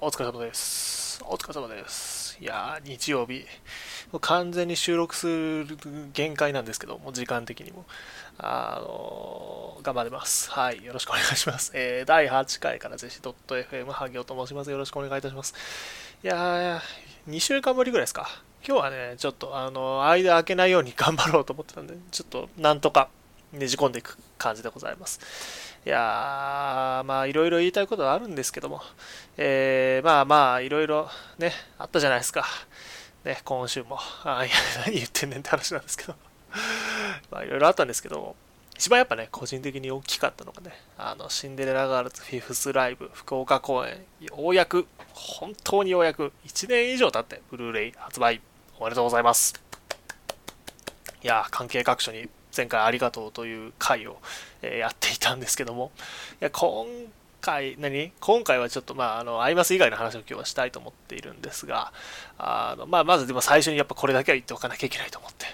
お疲れ様です。お疲れ様です。いやー、日曜日。もう完全に収録する限界なんですけど、もう時間的にも。あのー、頑張ります。はい。よろしくお願いします。えー、第8回からぜひ .fm ハギオと申します。よろしくお願いいたします。いやー、2週間ぶりぐらいですか。今日はね、ちょっと、あのー、間開けないように頑張ろうと思ってたんで、ちょっと、なんとかねじ込んでいく感じでございます。いやー、まあ、いろいろ言いたいことはあるんですけども、えー、まあまあ、いろいろね、あったじゃないですか。ね、今週も。あいや、何言ってんねんって話なんですけど。まあ、いろいろあったんですけど、一番やっぱね、個人的に大きかったのがね、あの、シンデレラガールズフィフスライブ福岡公演、ようやく、本当にようやく、1年以上経って、ブルーレイ発売、おめでとうございます。いや関係各所に前回ありがとうという回を、えやっていたんですけども、いや、今回、何？今回はちょっと、まあ、あの、アイマス以外の話を今日はしたいと思っているんですが、あの、まあ、まずでも最初にやっぱこれだけは言っておかなきゃいけないと思って、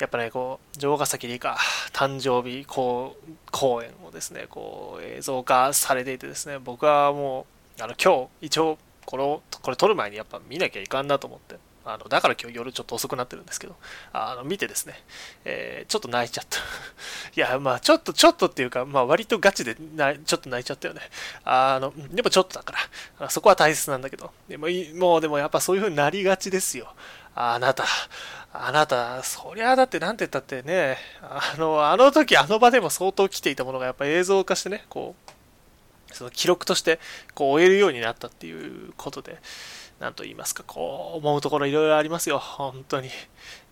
やっぱね、こう、城ヶ崎里香誕生日公公演をですね、こう、映像化されていてですね、僕はもう、あの、今日、一応、この、これ撮る前にやっぱ見なきゃいかんなと思って、あのだから今日夜ちょっと遅くなってるんですけど、あの見てですね、えー、ちょっと泣いちゃった。いや、まあちょっと、ちょっとっていうか、まあ割とガチでなちょっと泣いちゃったよね。あの、でもちょっとだから、そこは大切なんだけど、でももうでもやっぱそういう風になりがちですよ。あなた、あなた、そりゃだってなんて言ったってね、あの、あの時あの場でも相当来ていたものがやっぱ映像化してね、こう、その記録としてこう終えるようになったっていうことで、なんと言いますか、こう、思うところいろいろありますよ、本当に。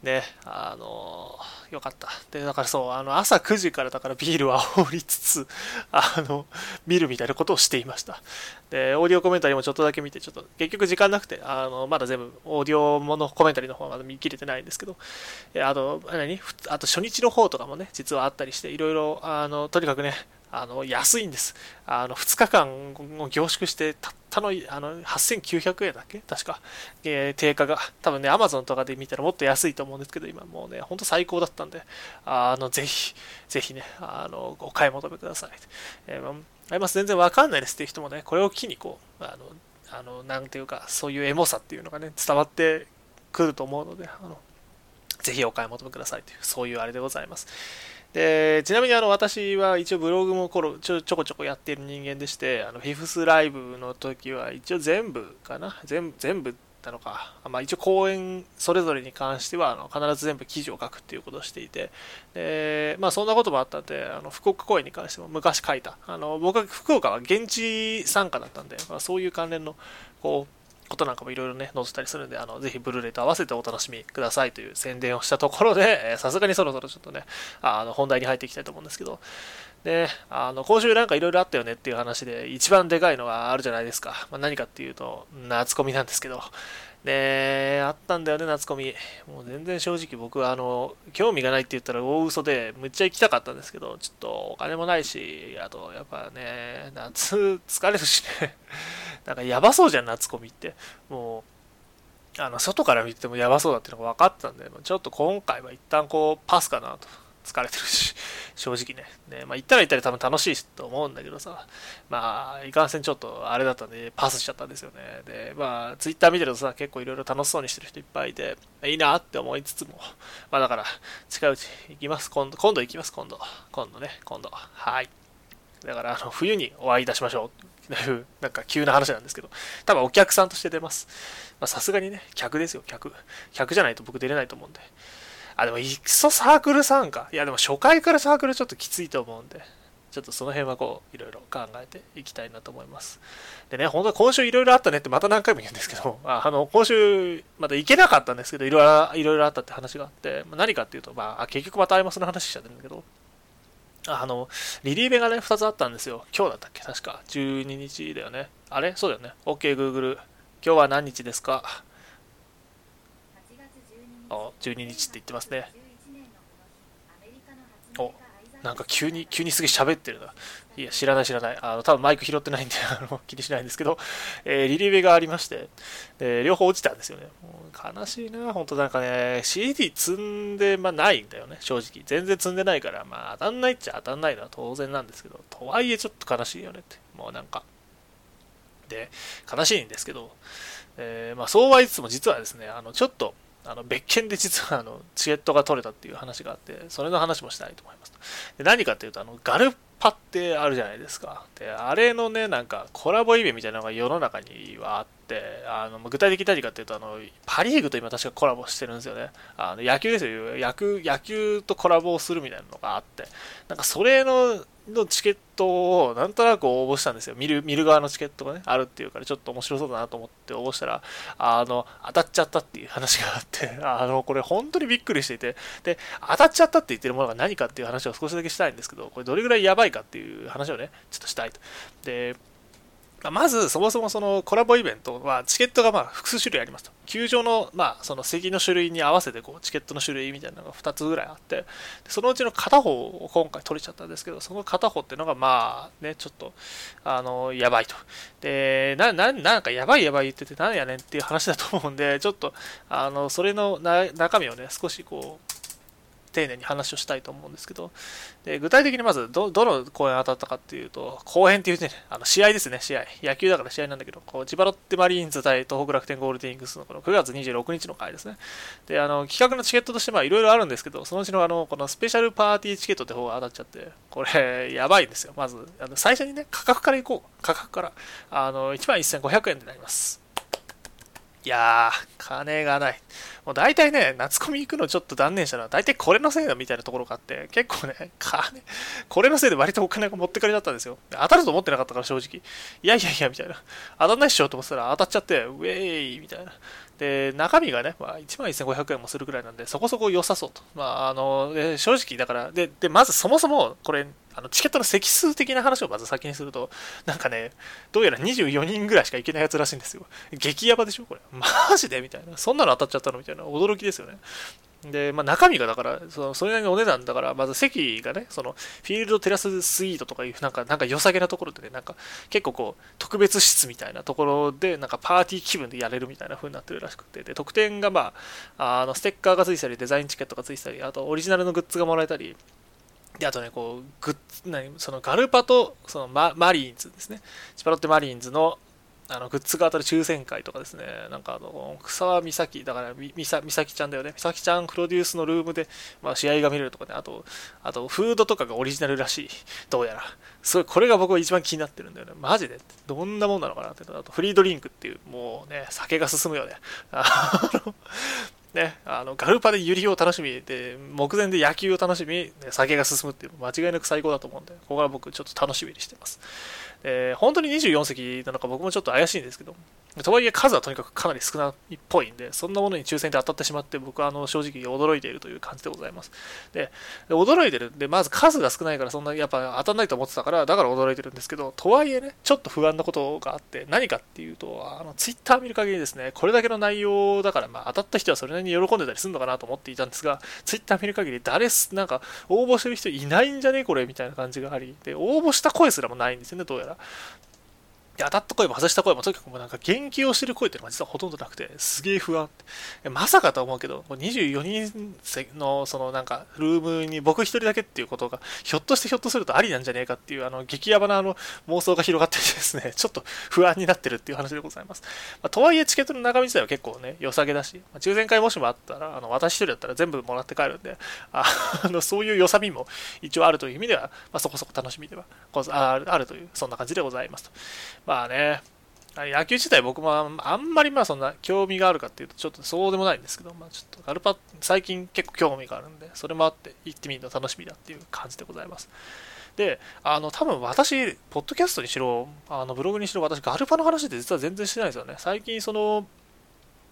ね、あの、よかった。で、だからそう、あの、朝9時からだからビールを煽りつつ、あの、見るみたいなことをしていました。で、オーディオコメンタリーもちょっとだけ見て、ちょっと、結局時間なくて、あの、まだ全部、オーディオものコメンタリーの方はまだ見切れてないんですけど、あと、何？あと初日の方とかもね、実はあったりして、いろいろ、あの、とにかくね、あの安いんです。あの2日間を凝縮して、たったのあの8900円だっけ？確か、えー、定価が。多分ね、Amazon とかで見たらもっと安いと思うんですけど、今もうね、ほんと最高だったんで、あのぜひ、ぜひね、あのお買い求めください。えー、あります、全然わかんないですっていう人もね、これを機にこう、あの、あのなんていうか、そういうエモさっていうのがね、伝わってくると思うので、あのぜひお買い求めくださいという、そういうあれでございます。でちなみにあの私は一応ブログもこちょちょこちょこやってる人間でしてあのフィフスライブの時は一応全部かな？全部全部なのか、まあ、一応公演それぞれに関してはあの必ず全部記事を書くっていうことをしていて。で、まあ、そんなこともあったんであの福岡公演に関しても昔書いた。あの僕は福岡は現地参加だったんで、まあ、そういう関連のこうことなんかもいろいろね、載せたりするんで、あの、ぜひブルーレイと合わせてお楽しみくださいという宣伝をしたところで、さすがにそろそろちょっとね、あの、本題に入っていきたいと思うんですけど、で、あの、今週なんかいろいろあったよねっていう話で、一番でかいのがあるじゃないですか。まあ、何かっていうと、夏コミなんですけど、で、あったんだよね、夏コミ。もう全然正直僕は、あの、興味がないって言ったら大嘘で、むっちゃ行きたかったんですけど、ちょっとお金もないし、あと、やっぱね、夏疲れるしね、なんかやばそうじゃん、夏コミって。もう、あの、外から見てもやばそうだっていうのが分かったんで、ちょっと今回は一旦こう、パスかなと。疲れてるし、正直ね。ねまあ、行ったら行ったら多分楽しいと思うんだけどさ、まあ、いかんせんちょっとあれだったんで、パスしちゃったんですよね。で、まあ、ツイッター見てるとさ、結構いろいろ楽しそうにしてる人いっぱいいて、いいなって思いつつも、まあだから、近いうち行きます。今度、今度行きます、今度。今度ね、今度。はい。だから、あの、冬にお会いいたしましょう。という、なんか急な話なんですけど、多分お客さんとして出ます。まさすがにね、客ですよ、客。客じゃないと僕出れないと思うんで。あ、でも、いっそサークル参加。いや、でも初回からサークルちょっときついと思うんで、ちょっとその辺はこう、いろいろ考えていきたいなと思います。でね、本当は今週いろいろあったねってまた何回も言うんですけど、あの、今週、まだ行けなかったんですけど、いろいろあったって話があって、ま、何かっていうと、まあ、結局またアイマスの話しちゃってるんだけど、あの、リリーベがね、2つあったんですよ。今日だったっけ？確か。12日だよね。あれ？そうだよね。OK、Google。今日は何日ですか？あ12日って言ってますねおなんか急に急にすげえ喋ってるないや知らない知らない。あの多分マイク拾ってないんで あの気にしないんですけど、えー、リリベがありましてで両方落ちたんですよね。悲しいな本当なんかね CD 積んで、まあ、ないんだよね正直。全然積んでないからまあ当たんないっちゃ当たんないのは当然なんですけどとはいえちょっと悲しいよねって。もうなんか。で、悲しいんですけど、えー、まあ、そうはいつつも実はですね、あの、ちょっと、あの別件で実はあのチケットが取れたっていう話があって、それの話もしたいと思います。で何かっていうと、あのガルパってあるじゃないですか。で、あれのね、なんかコラボイベみたいなのが世の中にはあって、あの具体的に何かっていうと、あのパ・リーグと今確かコラボしてるんですよね。あの野球ですよ野球。野球とコラボをするみたいなのがあって、なんかそれののチケットをなんとなく応募したんですよ。見る、見る側のチケットがね、あるっていうから、ちょっと面白そうだなと思って応募したら、あの、当たっちゃったっていう話があって、あの、これ本当にびっくりしていて、で、当たっちゃったって言ってるものが何かっていう話を少しだけしたいんですけど、これどれぐらいやばいかっていう話をね、ちょっとしたいと。で、まず、そもそもそのコラボイベントは、チケットがまあ複数種類ありますと。球場の、まあ、その席の種類に合わせてこうチケットの種類みたいなのが2つぐらいあって、そのうちの片方を今回取れちゃったんですけど、その片方っていうのが、まあね、ちょっと、あの、やばいと。で、な、ななんかやばいやばい言ってて、なんやねんっていう話だと思うんで、ちょっと、あの、それの中身をね、少しこう、丁寧に話をしたいと思うんですけど、で具体的にまずど、どの公演当たったかっていうと、公演っていうね、あの試合ですね、試合。野球だから試合なんだけど、こう千葉ロッテマリーンズ対東北楽天ゴールデンイングスのこの9月26日の回ですね。で、あの企画のチケットとしていろいろあるんですけど、そのうちのあのこのスペシャルパーティーチケットって方が当たっちゃって、これ、やばいんですよ。まず、あの最初にね、価格からいこう。価格から。あの、1万1500円になります。いやー、金がない。もう大体ね、夏コミ行くのちょっと断念したのは、大体これのせいだみたいなところがあって、結構ね、金、これのせいで割とお金が持ってかれちゃったんですよ。当たると思ってなかったから正直。いやいやいや、みたいな。当たんないっしょと思ってたら当たっちゃって、ウェーイみたいな。で、中身がね、まあ、1万1500円もするぐらいなんで、そこそこ良さそうと。まあ、あの、正直、だから、で、で、まずそもそも、これ、あのチケットの席数的な話をまず先にすると、なんかね、どうやら24人ぐらいしか行けないやつらしいんですよ。激ヤバでしょこれ。マジで？みたいな。そんなの当たっちゃったの？みたいな。驚きですよね。で、まあ、中身がだから、そのそれなりのお値段だから、まず席がね、そのフィールドテラススイートとかいう、なんか、なんか良さげなところでね、なんか結構こう、特別室みたいなところで、なんかパーティー気分でやれるみたいな風になってるらしくて、で、特典がまあ、あの、ステッカーがついてたり、デザインチケットがついてたり、あとオリジナルのグッズがもらえたり、で、あとね、こう、グッズ、何、そのガルパと、そのママリーンズですね。チパロッテマリーンズの、あのグッズが当たる抽選会とかですね、なんかあの草間美咲、だから美咲ちゃんだよね、美咲ちゃんプロデュースのルームで、まあ、試合が見れるとかね、あと、あとフードとかがオリジナルらしい、どうやら。すごい、これが僕は一番気になってるんだよね。マジで？どんなもんなのかなって。あと、フリードリンクっていう、もうね、酒が進むよね。あのね、あのガルパでユリを楽しみで目前で野球を楽しみ酒が進むっていう間違いなく最高だと思うんでここから僕ちょっと楽しみにしてますえー、本当に24席なのか僕もちょっと怪しいんですけど、とはいえ数はとにかくかなり少ないっぽいんで、そんなものに抽選で当たってしまって、僕はあの正直驚いているという感じでございます。で、で驚いてるん。で、まず数が少ないからそんなやっぱ当たんないと思ってたから、だから驚いてるんですけど、とはいえね、ちょっと不安なことがあって、何かっていうと、あの、ツイッター見る限りですね、これだけの内容だから、まあ当たった人はそれなりに喜んでたりするのかなと思っていたんですが、ツイッター見る限り誰す、なんか応募してる人いないんじゃね？これみたいな感じがあり、で、応募した声すらもないんですよね、どうやら。で当たった声も外した声もとにかくもうなんか言及をしてる声っていうのが実はほとんどなくて、すげえ不安。まさかと思うけど、24人のそのなんかルームに僕一人だけっていうことが、ひょっとしてひょっとするとありなんじゃねえかっていう、あの、激ヤバなあの妄想が広がってですね、ちょっと不安になってるっていう話でございます。まあ、とはいえチケットの中身自体は結構ね、良さげだし、まあ、抽選会もしもあったら、あの、私一人だったら全部もらって帰るんで、あ の、そういう良さみも一応あるという意味では、まあ、そこそこ楽しみではあるという、そんな感じでございますと。まあね、野球自体僕もあんまりまあそんな興味があるかっていうとちょっとそうでもないんですけど、まあ、ちょっとガルパ最近結構興味があるんで、それもあって行ってみるの楽しみだっていう感じでございます。で、あの、多分私、ポッドキャストにしろ、あのブログにしろ、私、ガルパの話って実は全然してないんですよね。最近、その、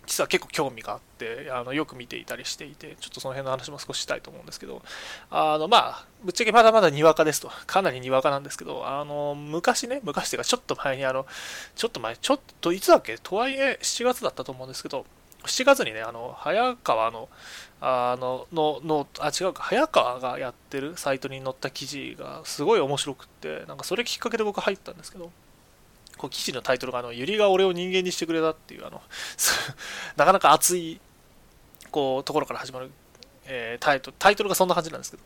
実は結構興味があってあのよく見ていたりしていてちょっとその辺の話も少ししたいと思うんですけどあのまあぶっちゃけまだまだにわかですと。かなりにわかなんですけどあの昔ね昔っていうかちょっと前にあのちょっと前ちょっといつだっけ？とはいえ7月だったと思うんですけど7月にねあの早川のあのののあ違うか早川がやってるサイトに載った記事がすごい面白くってなんかそれきっかけで僕入ったんですけどこう記事のタイトルがあの「ゆりが俺を人間にしてくれた」っていうあの なかなか熱いこうところから始まる、えー、タイトルタイトルがそんな感じなんですけど。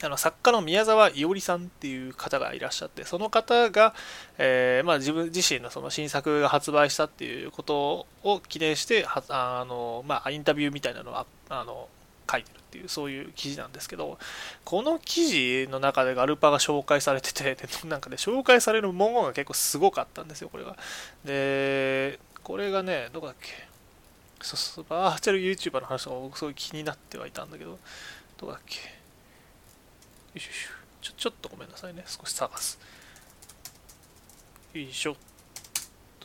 あの作家の宮沢伊織さんっていう方がいらっしゃって、その方が、えー、まあ、自分自身のその新作が発売したっていうことを記念して、あのまあ、インタビューみたいなのをあの書いてるっていう、そういう記事なんですけど、この記事の中でガルパが紹介されてて、でなんかね、紹介される文言が結構すごかったんですよ、これが。で、これがね、どこだっけ？そうそう、バーチャル YouTuber の話が僕すごい気になってはいたんだけど、どこだっけ？よいしょちょ、ちょっとごめんなさいね。少し探す。よいしょ。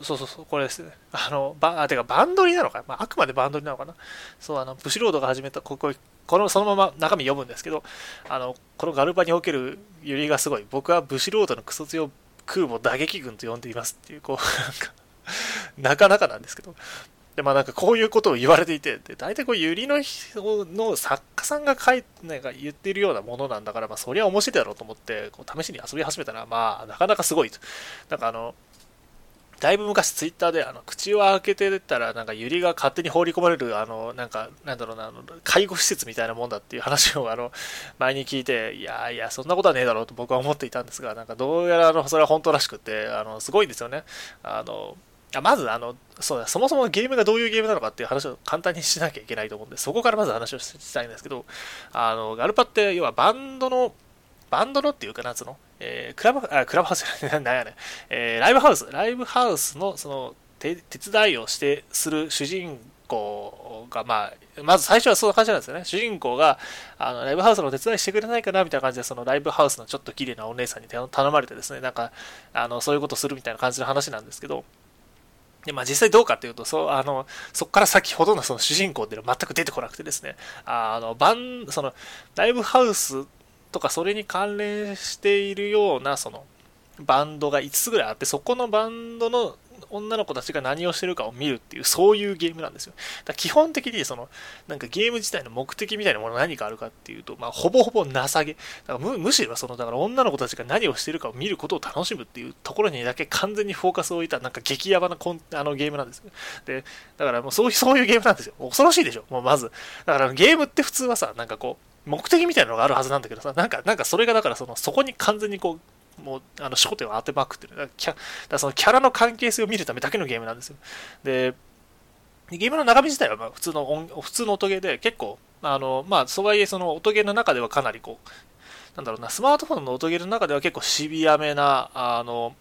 そうそうそう、これですね。あの、ば、あ、てか、バンドリなのかまあ、あくまでバンドリなのかなそう、あの、ブシロードが始めた、ここ、この、そのまま中身読むんですけど、あの、このガルパにおけるユリがすごい。僕はブシロードのクソ強空母打撃軍と呼んでいますっていう、こう、なんか、なかなかなんですけど、で、まあなんかこういうことを言われていて、で、大体こう、ゆりの人の作家さんが書いてなんか言ってるようなものなんだから、まあそりゃ面白いだろうと思って、こう試しに遊び始めたら、まあなかなかすごいと。なんかあの、だいぶ昔ツイッターであの口を開けてたらなんかユリが勝手に放り込まれるあのなんかなんだろうなあの介護施設みたいなもんだっていう話をあの 前に聞いていやいやそんなことはねえだろうと僕は思っていたんですがなんかどうやらあのそれは本当らしくてあのすごいんですよねあのまずあのそうだそもそもゲームがどういうゲームなのかっていう話を簡単にしなきゃいけないと思うんでそこからまず話をしたいんですけどあのガルパって要はバンドのバンドのっていうかなつの、えー、クラブあクラブハウスじゃな んやね、えー、ライブハウス。ライブハウスのその手伝いをしてする主人公が、まあ、まず最初はそんな感じなんですよね。主人公が、あの、ライブハウスの手伝いしてくれないかなみたいな感じで、そのライブハウスのちょっと綺麗なお姉さんに頼まれてですね、なんか、あの、そういうことするみたいな感じの話なんですけど、で、まあ実際どうかっていうと、そう、あの、そこから先ほどのその主人公っていうのは全く出てこなくてですね、あの、バン、その、ライブハウスとかそれに関連しているような、その、バンドが5つぐらいあって、そこのバンドの女の子たちが何をしてるかを見るっていう、そういうゲームなんですよ。だ基本的にその、なんかゲーム自体の目的みたいなもの何かあるかっていうと、まあ、ほぼほぼ情け。だからむしろその、だから女の子たちが何をしてるかを見ることを楽しむっていうところにだけ完全にフォーカスを置いた、なんか激ヤバなコンあのゲームなんですよ。で、だからもうそういう、そういうゲームなんですよ。恐ろしいでしょ、もうまず。だからゲームって普通はさ、なんかこう、目的みたいなのがあるはずなんだけどさ、なんか、なんかそれがだからその、そこに完全にこう、もう、あの、焦点を当てまくってる。だからそのキャラの関係性を見るためだけのゲームなんですよ。で、ゲームの中身自体はまあ普通の音、普通の音ゲーで結構、あの、まあ、そうはいえその音ゲーの中ではかなりこう、なんだろうな、スマートフォンの音ゲーの中では結構シビアめな、あの、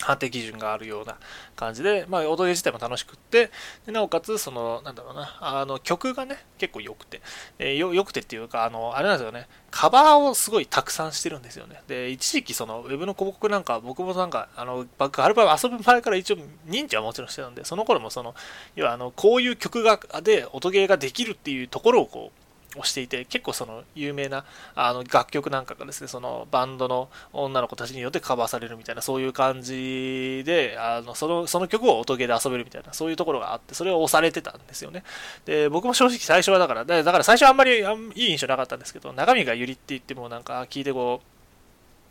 判定基準があるような感じで、まあ、踊り自体も楽しくって、でなおかつ、その、なんだろうな、あの、曲がね、結構良くて、えー、よ、良くてっていうか、あの、あれなんですよね、カバーをすごいたくさんしてるんですよね。で、一時期、その、ウェブの広告なんか、僕もなんか、あの、バックアルバム遊ぶ前から一応認知はもちろんしてたんで、その頃もその、要は、あの、こういう曲が、で、音ゲーができるっていうところをこう、をしていて、結構その有名なあの楽曲なんかがですね、そのバンドの女の子たちによってカバーされるみたいな、そういう感じで、あのそのその曲を音ゲーで遊べるみたいな、そういうところがあって、それを押されてたんですよね。で、僕も正直最初はだから、だから最初はあんまりいい印象なかったんですけど、中身がゆりって言ってもなんか聞いてこう、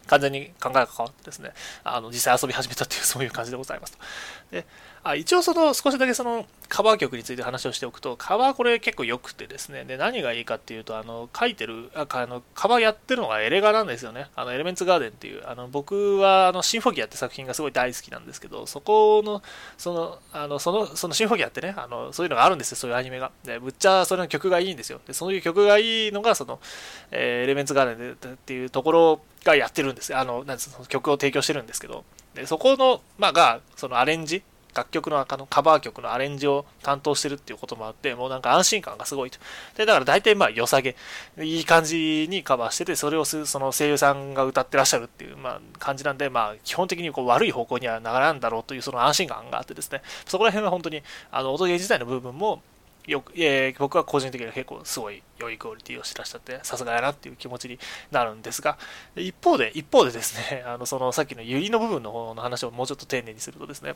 完全に考えが変わってですね、あの実際遊び始めたっていう そういう感じでございますと。で、あ一応その少しだけそのカバー曲について話をしておくと、カバーこれ結構良くてですね、で何がいいかっていうと、あの書いてるあの、カバーやってるのがエレガなんですよね。あのエレメンツガーデンっていう、あの僕はあのシンフォギアって作品がすごい大好きなんですけど、そこの、その、あのそのそのシンフォギアってねあの、そういうのがあるんですよ、そういうアニメが。で、ぶっちゃそれの曲がいいんですよ。で、そういう曲がいいのが、その、えー、エレメンツガーデンっていうところがやってるんです。あの、なんつうの、曲を提供してるんですけど、でそこの、まあ、が、そのアレンジ、楽曲のあのカバー曲のアレンジを担当してるっていうこともあって、もうなんか安心感がすごいと。で、だから大体まあ良さげ、いい感じにカバーしてて、それをその声優さんが歌ってらっしゃるっていうまあ感じなんで、まあ基本的にこう悪い方向にはならんだろうというその安心感があってですね、そこら辺は本当にあの音ゲー自体の部分もよく、えー、僕は個人的には結構すごい良いクオリティをしてらっしゃって、さすがやなっていう気持ちになるんですが、一方で、一方でですね、あの、そのさっきのユリの部分の方の話をもうちょっと丁寧にするとですね、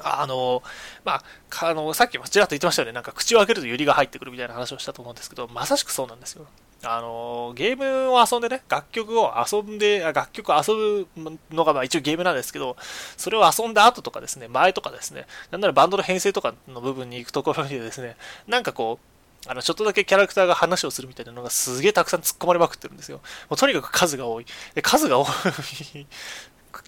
あの、まあ、あの、さっきもちらっと言ってましたよね。なんか口を開けるとユリが入ってくるみたいな話をしたと思うんですけど、まさしくそうなんですよ。あの、ゲームを遊んでね、楽曲を遊んで、楽曲を遊ぶのがまあ一応ゲームなんですけど、それを遊んだ後とかですね、前とかですね、なんならバンドの編成とかの部分に行くところにですね、なんかこう、あの、ちょっとだけキャラクターが話をするみたいなのがすげえたくさん突っ込まれまくってるんですよ。もうとにかく数が多い。で数が多い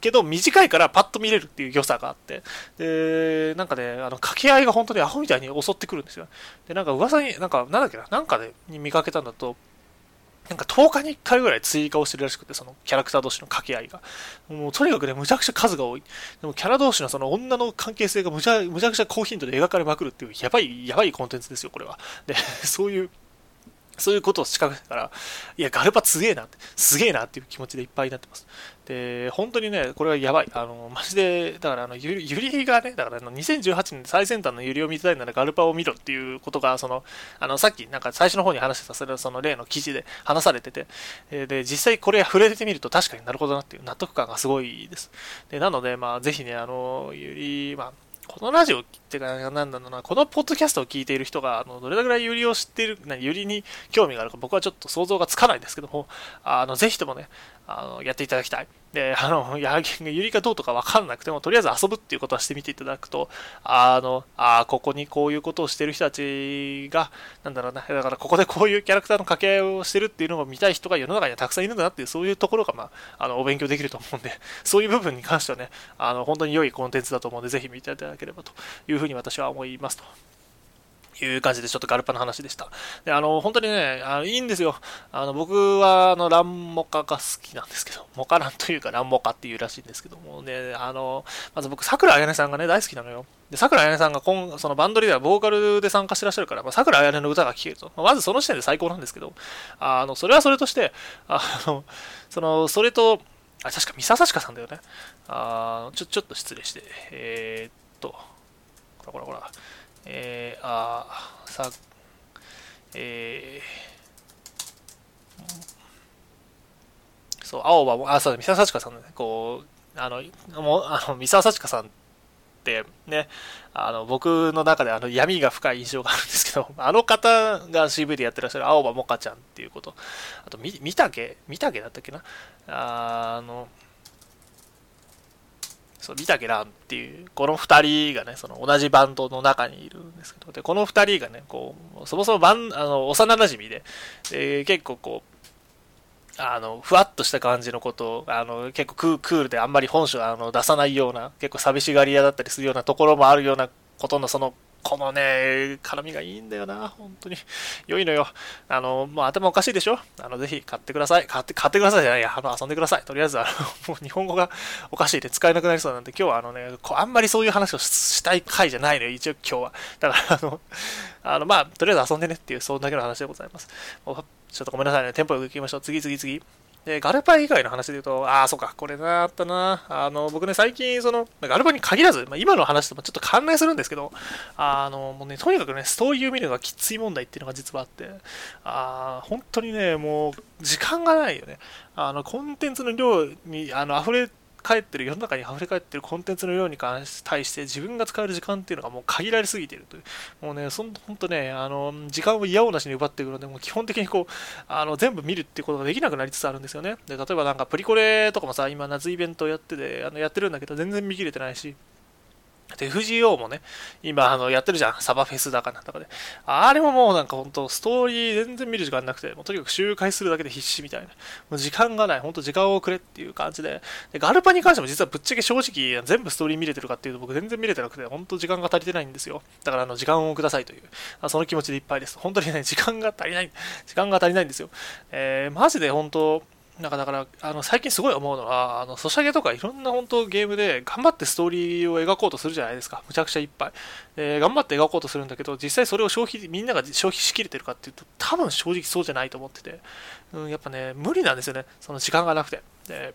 けど短いからパッと見れるっていう良さがあって、で、なんかね、あの、掛け合いが本当にアホみたいに襲ってくるんですよ。で、なんか噂に、なんか、なんだっけな、なんかで、に見かけたんだと、なんか10日に1回ぐらい追加をしてるらしくて、そのキャラクター同士の掛け合いが。もうとにかくね、むちゃくちゃ数が多い。でもキャラ同士のその女の関係性がむちゃむちゃくちゃ高頻度で描かれまくるっていう、やばい、やばいコンテンツですよ、これは。で、そういうそういうことを仕掛けてから、いや、ガルパすげえなって、すげえなっていう気持ちでいっぱいになってます。で、本当にね、これはやばい。あの、マジで、だからあの、ゆり、がね、だからあの、2018年最先端のゆりを見たいならガルパを見ろっていうことが、その、あの、さっきなんか最初の方に話してた、それはその例の記事で話されてて、で、実際これ触れてみると確かになるほどなっていう納得感がすごいです。で、なので、まあ、ぜひね、あの、ゆり、まあ、このラジオってか、なんだろうな、このポッドキャストを聞いている人が、あの、どれぐらいユリを知っている、ユリに興味があるか僕はちょっと想像がつかないんですけども、あの、ぜひともね、あの、やっていただきたい。で、あの、や、ゆりかどうとかわかんなくても、とりあえず遊ぶっていうことはしてみていただくと、あの、あここにこういうことをしてる人たちが、なんだろうな、だからここでこういうキャラクターの掛け合いをしてるっていうのを見たい人が世の中にはたくさんいるんだなっていう、そういうところが、まあ、あの、お勉強できると思うんで、そういう部分に関してはね、あの、本当に良いコンテンツだと思うんで、ぜひ見ていただければというふうに私は思いますと。いう感じでちょっとガルパの話でした。で、あの、本当にね、あのいいんですよ。あの、僕は、あの、ランモカが好きなんですけど、モカランというかランモカっていうらしいんですけどもね、あの、まず僕、桜彩音さんがね、大好きなのよ。で、桜彩音さんが今、そのバンドリーダー、ボーカルで参加してらっしゃるから、まあ、桜彩音の歌が聴けると。まあ、まずその時点で最高なんですけど、あの、それはそれとして、あの、その、それと、あ、確か三笹鹿さんだよね。あちょ、ちょっと失礼して、えー、っと、ほらほら。ほら。えー、あーさ、えー、そう、青葉も、あ、そう、三沢幸香さんね、こう、あの、もう、あの、三沢幸香さんってね、あの、僕の中であの闇が深い印象があるんですけど、あの方が CV でやってらっしゃる青葉もかちゃんっていうこと、あと、み、みたけ？みたけだったっけな？あの、そう、見たけらっていう、この2人がね、その同じバンドの中にいるんですけど、で、この2人がね、こう、そもそもバン、あの、幼馴染で、で、結構こう、あの、ふわっとした感じのことを、あの、結構クークールであんまり本性あの出さないような、結構寂しがり屋だったりするようなところもあるようなことの、そのこのね、絡みがいいんだよな、本当に。良いのよ。あの、もう頭おかしいでしょ？あの、ぜひ買ってください。買って、買ってくださいじゃないや、あの、遊んでください。とりあえず、あの、もう日本語がおかしいで使えなくなりそうなんで、今日はあのね、こうあんまりそういう話をしたい回じゃないのよ、一応今日は。だから、あの、あの、まあ、とりあえず遊んでねっていう、そんだけの話でございます。ちょっとごめんなさいね、テンポよく行きましょう。次、次、次。で、ガルパ以外の話で言うと、ああ、そうか、これな、あったな。あの、僕ね、最近、その、ガルパに限らず、まあ、今の話ともちょっと関連するんですけど、あの、もうね、とにかくね、そういう見るのがきつい問題っていうのが実はあって、ああ本当にね、もう、時間がないよね。あの、コンテンツの量に、あの、溢れ返ってる世の中に溢れ返ってるコンテンツの量に関し対して自分が使える時間っていうのがもう限られすぎているという。もうねそんほんとねあの時間を嫌おなしに奪っていくのでもう基本的にこう あの全部見るっていうことができなくなりつつあるんですよね。で例えばなんかプリコレとかもさ今夏イベントやっててあのやってるんだけど全然見切れてないし FGO もね、今、あの、やってるじゃん。サバフェスだかなんだかで。あれももうなんかほんと、ストーリー全然見る時間なくて、もうとにかく周回するだけで必死みたいな。もう時間がない。ほんと時間をくれっていう感じで。で、ガルパに関しても実はぶっちゃけ正直、全部ストーリー見れてるかっていうと僕全然見れてなくて、ほんと時間が足りてないんですよ。だからあの、時間をくださいという、その気持ちでいっぱいです。本当にね、時間が足りない。時間が足りないんですよ。えー、マジで本当、なんかだから、あの最近すごい思うのは、あのソシャゲとかいろんな本当ゲームで頑張ってストーリーを描こうとするじゃないですか。むちゃくちゃいっぱい。えー、頑張って描こうとするんだけど、実際それを消費、みんなが消費しきれてるかっていうと、多分正直そうじゃないと思ってて、うん、やっぱね、無理なんですよね。その時間がなくて。で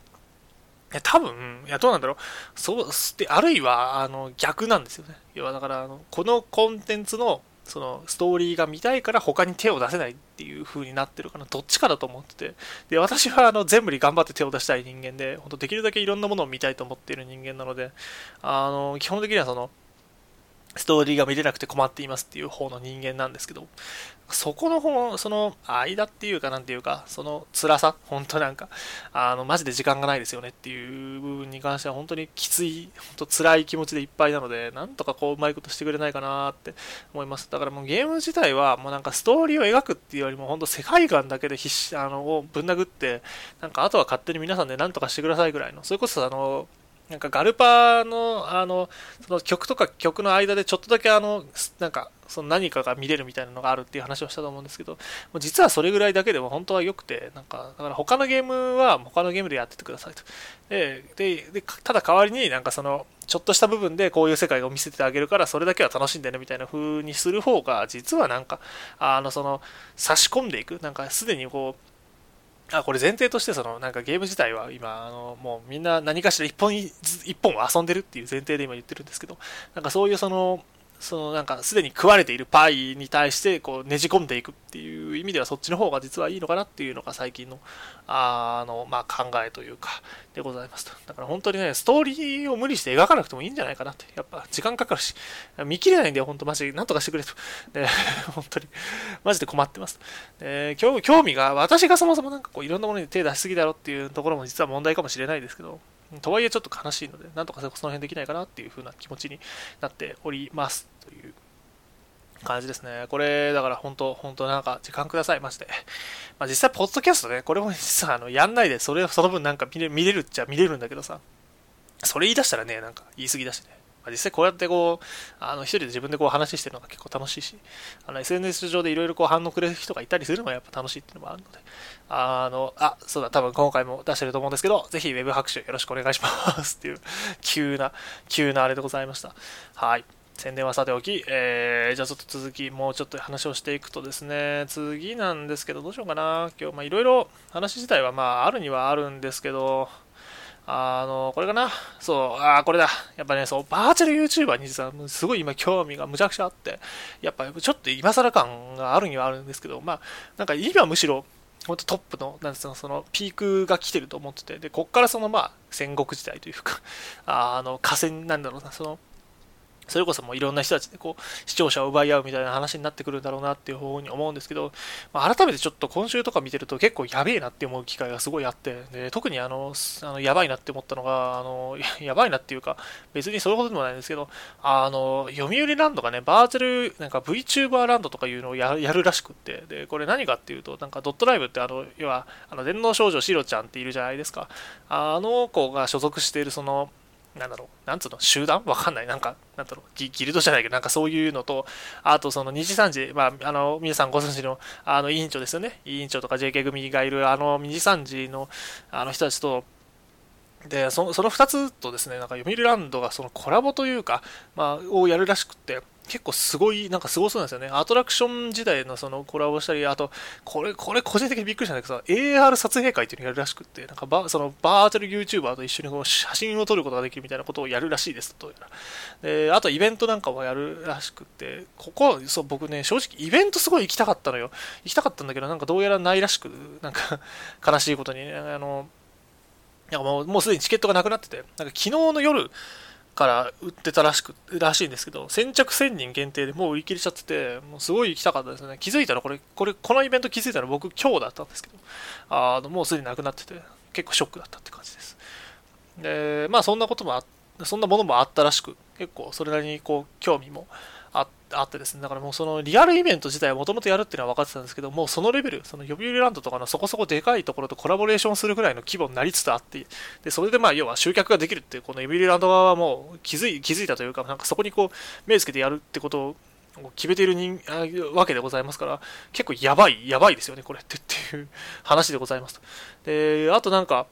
多分、いや、どうなんだろう。そう、で、あるいは、あの、逆なんですよね。要は、だから、あの、このコンテンツのそのストーリーが見たいから他に手を出せないっていう風になってるかな。どっちかだと思ってて。で、私はあの全部に頑張って手を出したい人間で、本当できるだけいろんなものを見たいと思っている人間なので、あの、基本的にはその、ストーリーが見れなくて困っていますっていう方の人間なんですけど、そこの方、その間っていうかなんていうか、その辛さ、本当なんか、あの、マジで時間がないですよねっていう部分に関しては本当にきつい、本当辛い気持ちでいっぱいなので、なんとかこううまいことしてくれないかなって思います。だからもうゲーム自体はもうなんかストーリーを描くっていうよりも本当世界観だけで必死、あの、をぶん殴って、なんかあとは勝手に皆さんで何とかしてくださいぐらいの、それこそあの、なんかガルパのあのその曲とか曲の間でちょっとだけあのなんかその何かが見れるみたいなのがあるっていう話をしたと思うんですけど、実はそれぐらいだけでも本当は良くて、なんかだから他のゲームは他のゲームでやっててくださいと。でででただ代わりになんかそのちょっとした部分でこういう世界を見せてあげるからそれだけは楽しんでねみたいな風にする方が実はなんかあのその差し込んでいくなんかすでにこうあこれ前提としてそのなんかゲーム自体は今あのもうみんな何かしら一本一本遊んでるっていう前提で今言ってるんですけどなんかそういうそのそのなんかすでに食われているパイに対してこうねじ込んでいくっていう意味ではそっちの方が実はいいのかなっていうのが最近のあの、まあ、考えというかでございますと。だから本当にねストーリーを無理して描かなくてもいいんじゃないかなってやっぱ時間かかるし見切れないんだよ本当マジなんとかしてくれと。で 本当にマジで困ってます。で興興味が私がそもそもなんかこういろんなものに手出しすぎだろっていうところも実は問題かもしれないですけど。とはいえちょっと悲しいので、なんとかその辺できないかなっていう風な気持ちになっておりますという感じですね。これ、だから本当、本当なんか時間ください、マジで。まあ、実際、ポッドキャストね、これも実はあのやんないで、それその分なんか見れ見れるっちゃ見れるんだけどさ、それ言い出したらね、なんか言い過ぎだしね。まあ、実際こうやってこう、あの一人で自分でこう話してるのが結構楽しいし、あの SNS 上でいろいろこう反応くれる人がいたりするのがやっぱ楽しいっていうのもあるので、あの、あ、そうだ、多分今回も出してると思うんですけど、ぜひ Web 拍手よろしくお願いしますっていう、急な、急なあれでございました。はい。宣伝はさておき、えー、じゃあちょっと続き、もうちょっと話をしていくとですね、次なんですけど、どうしようかな。今日、まあいろいろ話自体はまああるにはあるんですけど、あの、これかなそう、ああ、これだ。やっぱね、そう、バーチャル YouTuber に実はすごい今興味がむちゃくちゃあって、やっぱちょっと今更感があるにはあるんですけど、まあ、なんか今むしろ、本当トップの、なんですか、その、ピークが来てると思ってて、で、こっからその、まあ、戦国時代というか、あの、河川なんだろうな、その、それこそもういろんな人たちでこう視聴者を奪い合うみたいな話になってくるんだろうなっていう方に思うんですけど、まあ、改めてちょっと今週とか見てると結構やべえなって思う機会がすごいあってで特にあのあのやばいなって思ったのがあの やばいなっていうか別にそういうことでもないんですけどあの読売ランドがねバーチャルなんか VTuber ランドとかいうのをやるらしくってでこれ何かっていうとなんかドットライブってあの要はあの電脳少女シロちゃんっているじゃないですか。あの子が所属しているそのなんだろう、なんつうの、集団？わかんない。なんか、なんだろうギ、ギルドじゃないけど、なんかそういうのと、あとその二次三次、まあ、あの、皆さんご存知の、あの、委員長ですよね。委員長とか JK 組がいる、あの、二次三次の、あの人たちと、で、そのその2つとですね、なんか読売ランドがそのコラボというか、まあ、をやるらしくって、結構すごい、なんかすごそうなんですよね。アトラクション時代のそのコラボしたり、あと、これ、これ個人的にびっくりしたんだけどさ、AR 撮影会っていうのをやるらしくって、なんかバそのバーチャル YouTuber と一緒にこう写真を撮ることができるみたいなことをやるらしいですと。で、あとイベントなんかもやるらしくって、ここ、そう、僕ね、正直イベントすごい行きたかったのよ。行きたかったんだけど、なんかどうやらないらしく、なんか悲しいことにね、あの、なんかもうもうすでにチケットがなくなってて、なんか昨日の夜、から売ってたらしくらしいんですけど先着1000人限定でもう売り切れちゃっててもうすごい行きたかったですね。気づいたらこれこれこのイベント気づいたら僕今日だったんですけどあのもうすでになくなってて結構ショックだったって感じです。でまあそんなこともあそんなものもあったらしく結構それなりにこう興味もあってですね、だからもうそのリアルイベント自体はもともとやるっていうのは分かってたんですけど、もうそのレベル、その読売ランドとかのそこそこでかいところとコラボレーションするぐらいの規模になりつつあって、でそれでまあ要は集客ができるっていう、この読売ランド側はもう気づい気づいたというか、なんかそこにこう目つけてやるってことを決めている人わけでございますから、結構やばい、やばいですよね、これってっていう話でございますで、あとなんか、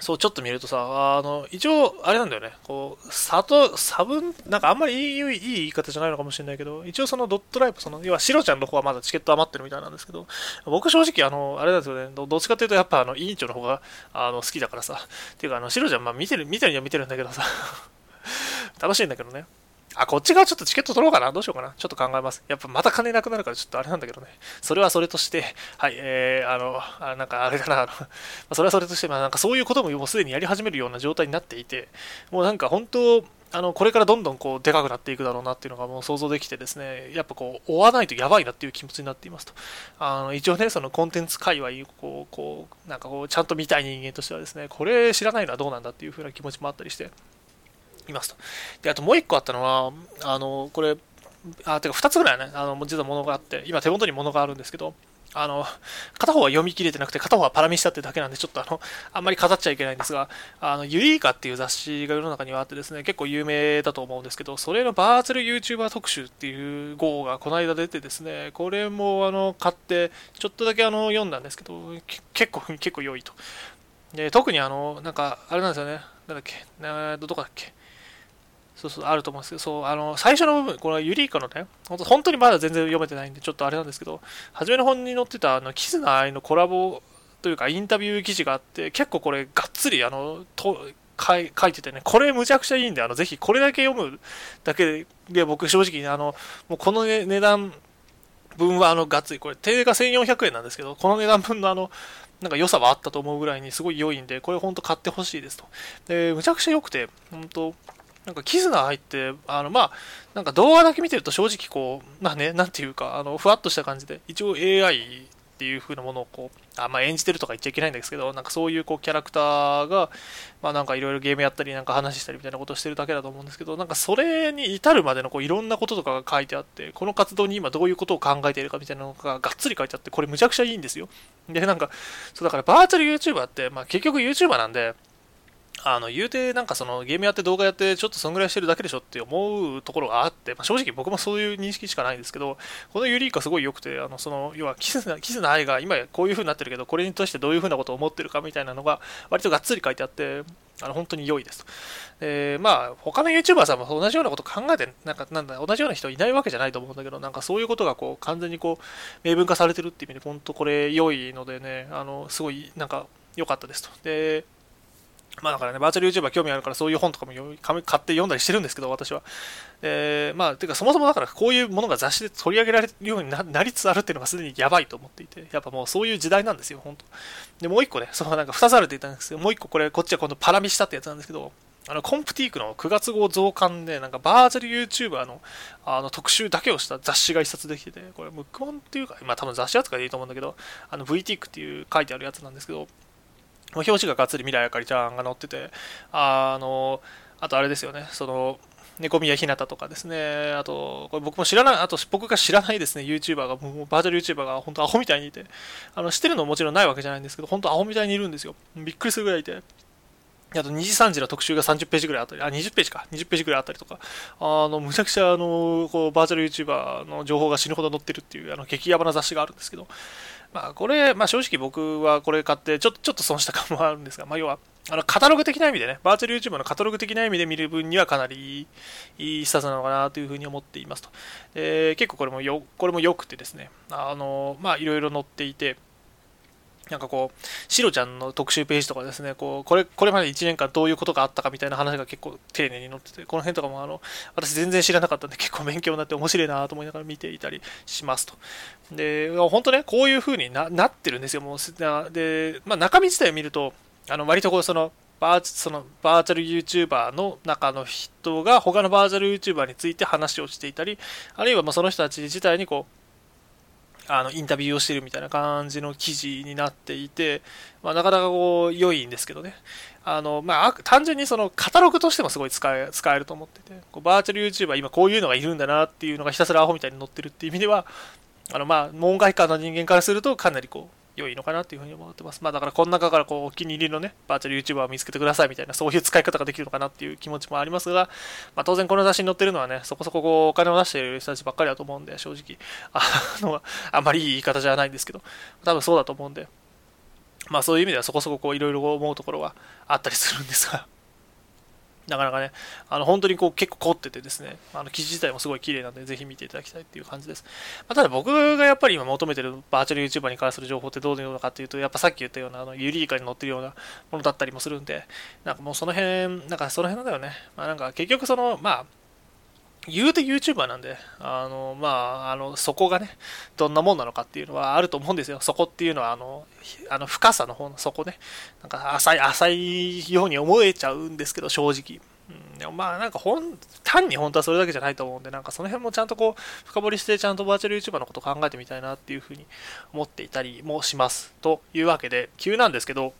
そう、ちょっと見るとさ、あの、一応、あれなんだよね、こう、里、差分、なんかあんまりいいいい言い方じゃないのかもしれないけど、一応そのドットライブ、その、要は、シロちゃんの方はまだチケット余ってるみたいなんですけど、僕正直、あの、あれなんですよね、どっちかっていうと、やっぱ、あの、委員長の方が、あの、好きだからさ、っていうか、あの、シロちゃん、まあ、見てる、見てるには見てるんだけどさ、楽しいんだけどね。あ、こっち側ちょっとチケット取ろうかな。どうしようかな。ちょっと考えます。やっぱまた金なくなるからちょっとあれなんだけどね。それはそれとして、はい、えー、あの、あなんかあれだな、あの、それはそれとして、まあなんかそういうことももうすでにやり始めるような状態になっていて、もうなんか本当、あのこれからどんどんこうでかくなっていくだろうなっていうのがもう想像できてですねやっぱこう追わないとやばいなっていう気持ちになっていますとあの一応ねそのコンテンツ界隈こうこうなんかこうちゃんと見たい人間としてはですねこれ知らないのはどうなんだっていう風な気持ちもあったりしていますと。であともう一個あったのはあのこれあてか2つぐらいねあの実はものがあって今手元にものがあるんですけどあの、片方は読み切れてなくて、片方はパラミしたってだけなんで、ちょっとあの、あんまり飾っちゃいけないんですが、あの、ユリーカっていう雑誌が世の中にはあってですね、結構有名だと思うんですけど、それのバーチャル YouTuber 特集っていう号がこの間出てですね、これもあの、買って、ちょっとだけあの、読んだんですけど、結構、結構良いと。で、特にあの、なんか、あれなんですよね、なんだっけ、どこだっけ、そうそう、あると思うんですけど、そう、あの、最初の部分、これはユリイカのね、本当にまだ全然読めてないんで、ちょっとあれなんですけど、初めの本に載ってた、あの、キスナ愛のコラボというか、インタビュー記事があって、結構これ、がっつり、あの、と書い書いててね、これむちゃくちゃいいんで、あの、ぜひこれだけ読むだけで、僕正直、あの、もうこの、ね、値段分は、あの、がっつり、これ、定価1400円なんですけど、この値段分のあの、なんか良さはあったと思うぐらいにすごい良いんで、これ本当買ってほしいですと。で、むちゃくちゃ良くて、本当なんかキズナ入って、あの、まあ、なんか動画だけ見てると正直こう、まあね、なんていうか、あの、ふわっとした感じで、一応 AI っていう風なものをこう、あまあ、演じてるとか言っちゃいけないんですけど、なんかそういうこうキャラクターが、まあなんかいろいろゲームやったり、なんか話したりみたいなことをしてるだけだと思うんですけど、なんかそれに至るまでのこういろんなこととかが書いてあって、この活動に今どういうことを考えているかみたいなのががっつり書いてあって、これむちゃくちゃいいんですよ。で、なんか、そうだからバーチャル YouTuber って、まあ結局 YouTuber なんで、あの言うてなんかそのゲームやって動画やってちょっとそんぐらいしてるだけでしょって思うところがあって、まあ、正直僕もそういう認識しかないんですけどこのユリイカすごい良くてあのその要はキスなキスな愛が今こういう風になってるけどこれに対してどういう風なことを思ってるかみたいなのが割とがっつり書いてあってあの本当に良いですと。でまあ他の YouTuber さんも同じようなこと考えてなんかなんだ同じような人いないわけじゃないと思うんだけどなんかそういうことがこう完全にこう明文化されてるっていう意味で本当これ良いのでねあのすごいなんか良かったですと。でまあだからね、バーチャル YouTuber 興味あるからそういう本とかも買って読んだりしてるんですけど、私は。えー、まあ、てかそもそもだからこういうものが雑誌で取り上げられるようになりつつあるっていうのがすでにやばいと思っていて、やっぱもうそういう時代なんですよ、本当で、もう一個ね、そのなんか2つあるって言ったんですけど、もう一個これ、こっちは今度パラミしたってやつなんですけど、あのコンプティークの9月号増刊で、なんかバーチャル YouTuber のあの特集だけをした雑誌が一冊できてて、これ、ムックマンっていうか、まあ多分雑誌扱いでいいと思うんだけど、あの VTIC っていう書いてあるやつなんですけど、表紙ががっつり未来あかりちゃんが載ってて、あの、あとあれですよね、その、猫宮ひなたとかですね、あと、これ僕も知らない、あと僕が知らないですね、YouTuber が、もうバーチャル YouTuber が本当アホみたいにいて、あの、知ってるのももちろんないわけじゃないんですけど、本当アホみたいにいるんですよ。びっくりするぐらいいて。あと2時3時の特集が30ページぐらいあったり、あ、20ページか、20ページぐらいあったりとか、あの、むちゃくちゃ、あの、こう、バーチャル YouTuber の情報が死ぬほど載ってるっていう、あの、激ヤバな雑誌があるんですけど、まあ、これ、まあ、正直僕はこれ買って、ちょっ、ちょっと損した感もあるんですが、まあ、要は、あの、カタログ的な意味でね、バーチャル YouTube のカタログ的な意味で見る分にはかなりいいスタートなのかなというふうに思っていますと。で結構これもよ、これも良くてですね、あの、まあ、いろいろ載っていて、なんかこう、シロちゃんの特集ページとかですね、こう、これ、これまで1年間どういうことがあったかみたいな話が結構丁寧に載ってて、この辺とかもあの、私全然知らなかったんで 結構勉強になって面白いなと思いながら見ていたりしますと。で、本当ね、こういう風にななってるんですよ、もう。で、まあ中身自体を見ると、あの、割とこう、その、バーそのバーチャル YouTuber の中の人が他のバーチャル YouTuber について話をしていたり、あるいはまその人たち自体にこう、あのインタビューをしてるみたいな感じの記事になっていて、まあ、なかなかこう良いんですけどね。あのまあ、単純にそのカタログとしてもすごい使え使えると思ってて、こうバーチャル YouTuber 今こういうのがいるんだなっていうのがひたすらアホみたいに載ってるっていう意味では、あのまあ、門外漢の人間からするとかなりこう良いのかなっていうふうに思ってます。まあだからこの中からこうお気に入りのね、バーチャル YouTuber を見つけてくださいみたいな、そういう使い方ができるのかなっていう気持ちもありますが、まあ当然この雑誌に載ってるのはね、そこそここうお金を出している人たちばっかりだと思うんで、正直、あの、あんまりいい言い方じゃないんですけど、多分そうだと思うんで、まあそういう意味ではそこそここういろいろ思うところはあったりするんですが、なかなかね、あの本当にこう結構凝っててですね、あの記事自体もすごい綺麗なんで、ぜひ見ていただきたいっていう感じです。まあ、ただ僕がやっぱり今求めてるバーチャル YouTuber に関する情報ってどういうのかっていうと、やっぱさっき言ったようなあのユリイカに載ってるようなものだったりもするんで、なんかもうその辺、なんかその辺なんだよね。まあなんか結局その、まあ、言うて YouTuber なんで、あの、まあ、あの、そこがね、どんなもんなのかっていうのはあると思うんですよ。そこっていうのは、あの、あの深さの方のそこね、なんか浅い、浅いように思えちゃうんですけど、正直。うん、でもまあなんか本単に本当はそれだけじゃないと思うんでなんかその辺もちゃんとこう深掘りしてちゃんとバーチャル YouTuber のこと考えてみたいなっていうふうに思っていたりもしますというわけで急なんですけど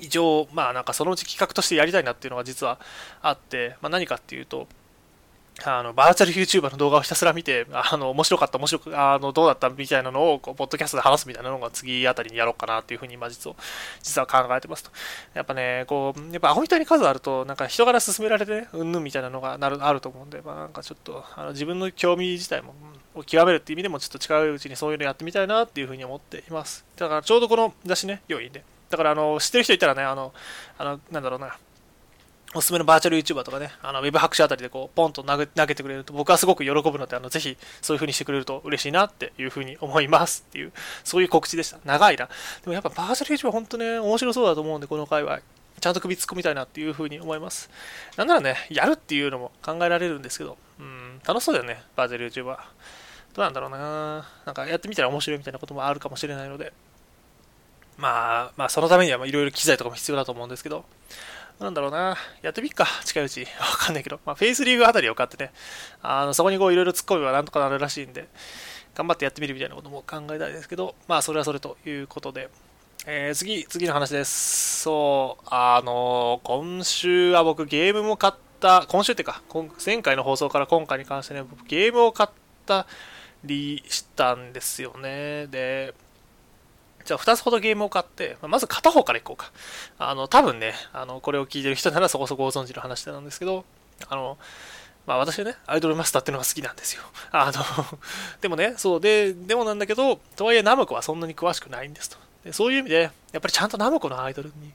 一応まあなんかそのうち企画としてやりたいなっていうのが実はあって、まあ、何かっていうとあの、バーチャル YouTuber の動画をひたすら見て、あの、面白かった、面白く、あの、どうだったみたいなのを、こう、ポッドキャストで話すみたいなのが次あたりにやろうかなっていうふうに、今実は、実は考えてますと。やっぱね、こう、やっぱアホみたいに数あると、なんか人から勧められてね、うんぬんみたいなのがなる、あると思うんで、まあなんかちょっと、あの自分の興味自体も、を極めるっていう意味でも、ちょっと近いうちにそういうのやってみたいなっていうふうに思っています。だからちょうどこの雑誌ね、良いんで。だから、あの、知ってる人いたらね、あの、あの、なんだろうな、おすすめのバーチャル YouTuber とかね、あのウェブ拍手あたりでこうポンと投げ投げてくれると僕はすごく喜ぶので、あのぜひそういう風にしてくれると嬉しいなっていう風に思いますっていう、そういう告知でした。長いな。でもやっぱバーチャル YouTuber 本当ね、面白そうだと思うんで、この界隈。ちゃんと首突っ込みたいなっていう風に思います。なんならね、やるっていうのも考えられるんですけど、うん、楽しそうだよね、バーチャル YouTuber。どうなんだろうななんかやってみたら面白いみたいなこともあるかもしれないので、まあ、まあ、そのためにはいろいろ機材とかも必要だと思うんですけど、なんだろうな、やってみっか、近いうち。わかんないけど、まあ、フェイスリーグあたりを買ってね、あのそこにこういろいろ突っ込めばなんとかなるらしいんで、頑張ってやってみるみたいなことも考えたいですけど、まあ、それはそれということで、えー、次、次の話です。そう、あの今週は僕ゲームも買った、今週ってか、前回の放送から今回に関してね、僕ゲームを買ったりしたんですよね。で、じゃあ2つほどゲームを買って、まず片方からいこうか。あの、多分ね、あの、これを聞いてる人ならそこそこご存知の話なんですけど、あの、まあ私はね、アイドルマスターっていうのが好きなんですよ。あの でもね、そうで、でもなんだけど、とはいえナムコはそんなに詳しくないんですと。でそういう意味で、やっぱりちゃんとナムコのアイドルに、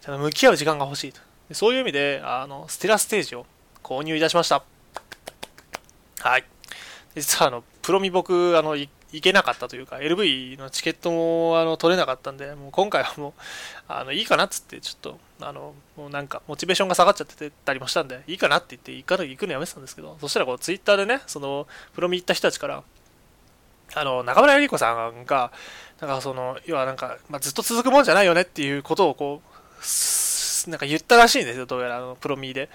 ちゃんと向き合う時間が欲しいと。でそういう意味で、あの、ステラステージを購入いたしました。はい。実はあの、プロミ僕、あの、行けなかったというか、LV のチケットもあの取れなかったんで、もう今回はもう、あのいいかなっつって、ちょっと、あの、もうなんか、モチベーションが下がっちゃってたりもしたんで、いいかなって言って、行か行くのやめてたんですけど、そしたらこう、ツイッターでね、その、プロミ行った人たちから、あの、中村ゆり子さんが、なんかその、要はなんか、まあ、ずっと続くもんじゃないよねっていうことをこう、なんか言ったらしいんですよ、どうやら、あの、プロミーで。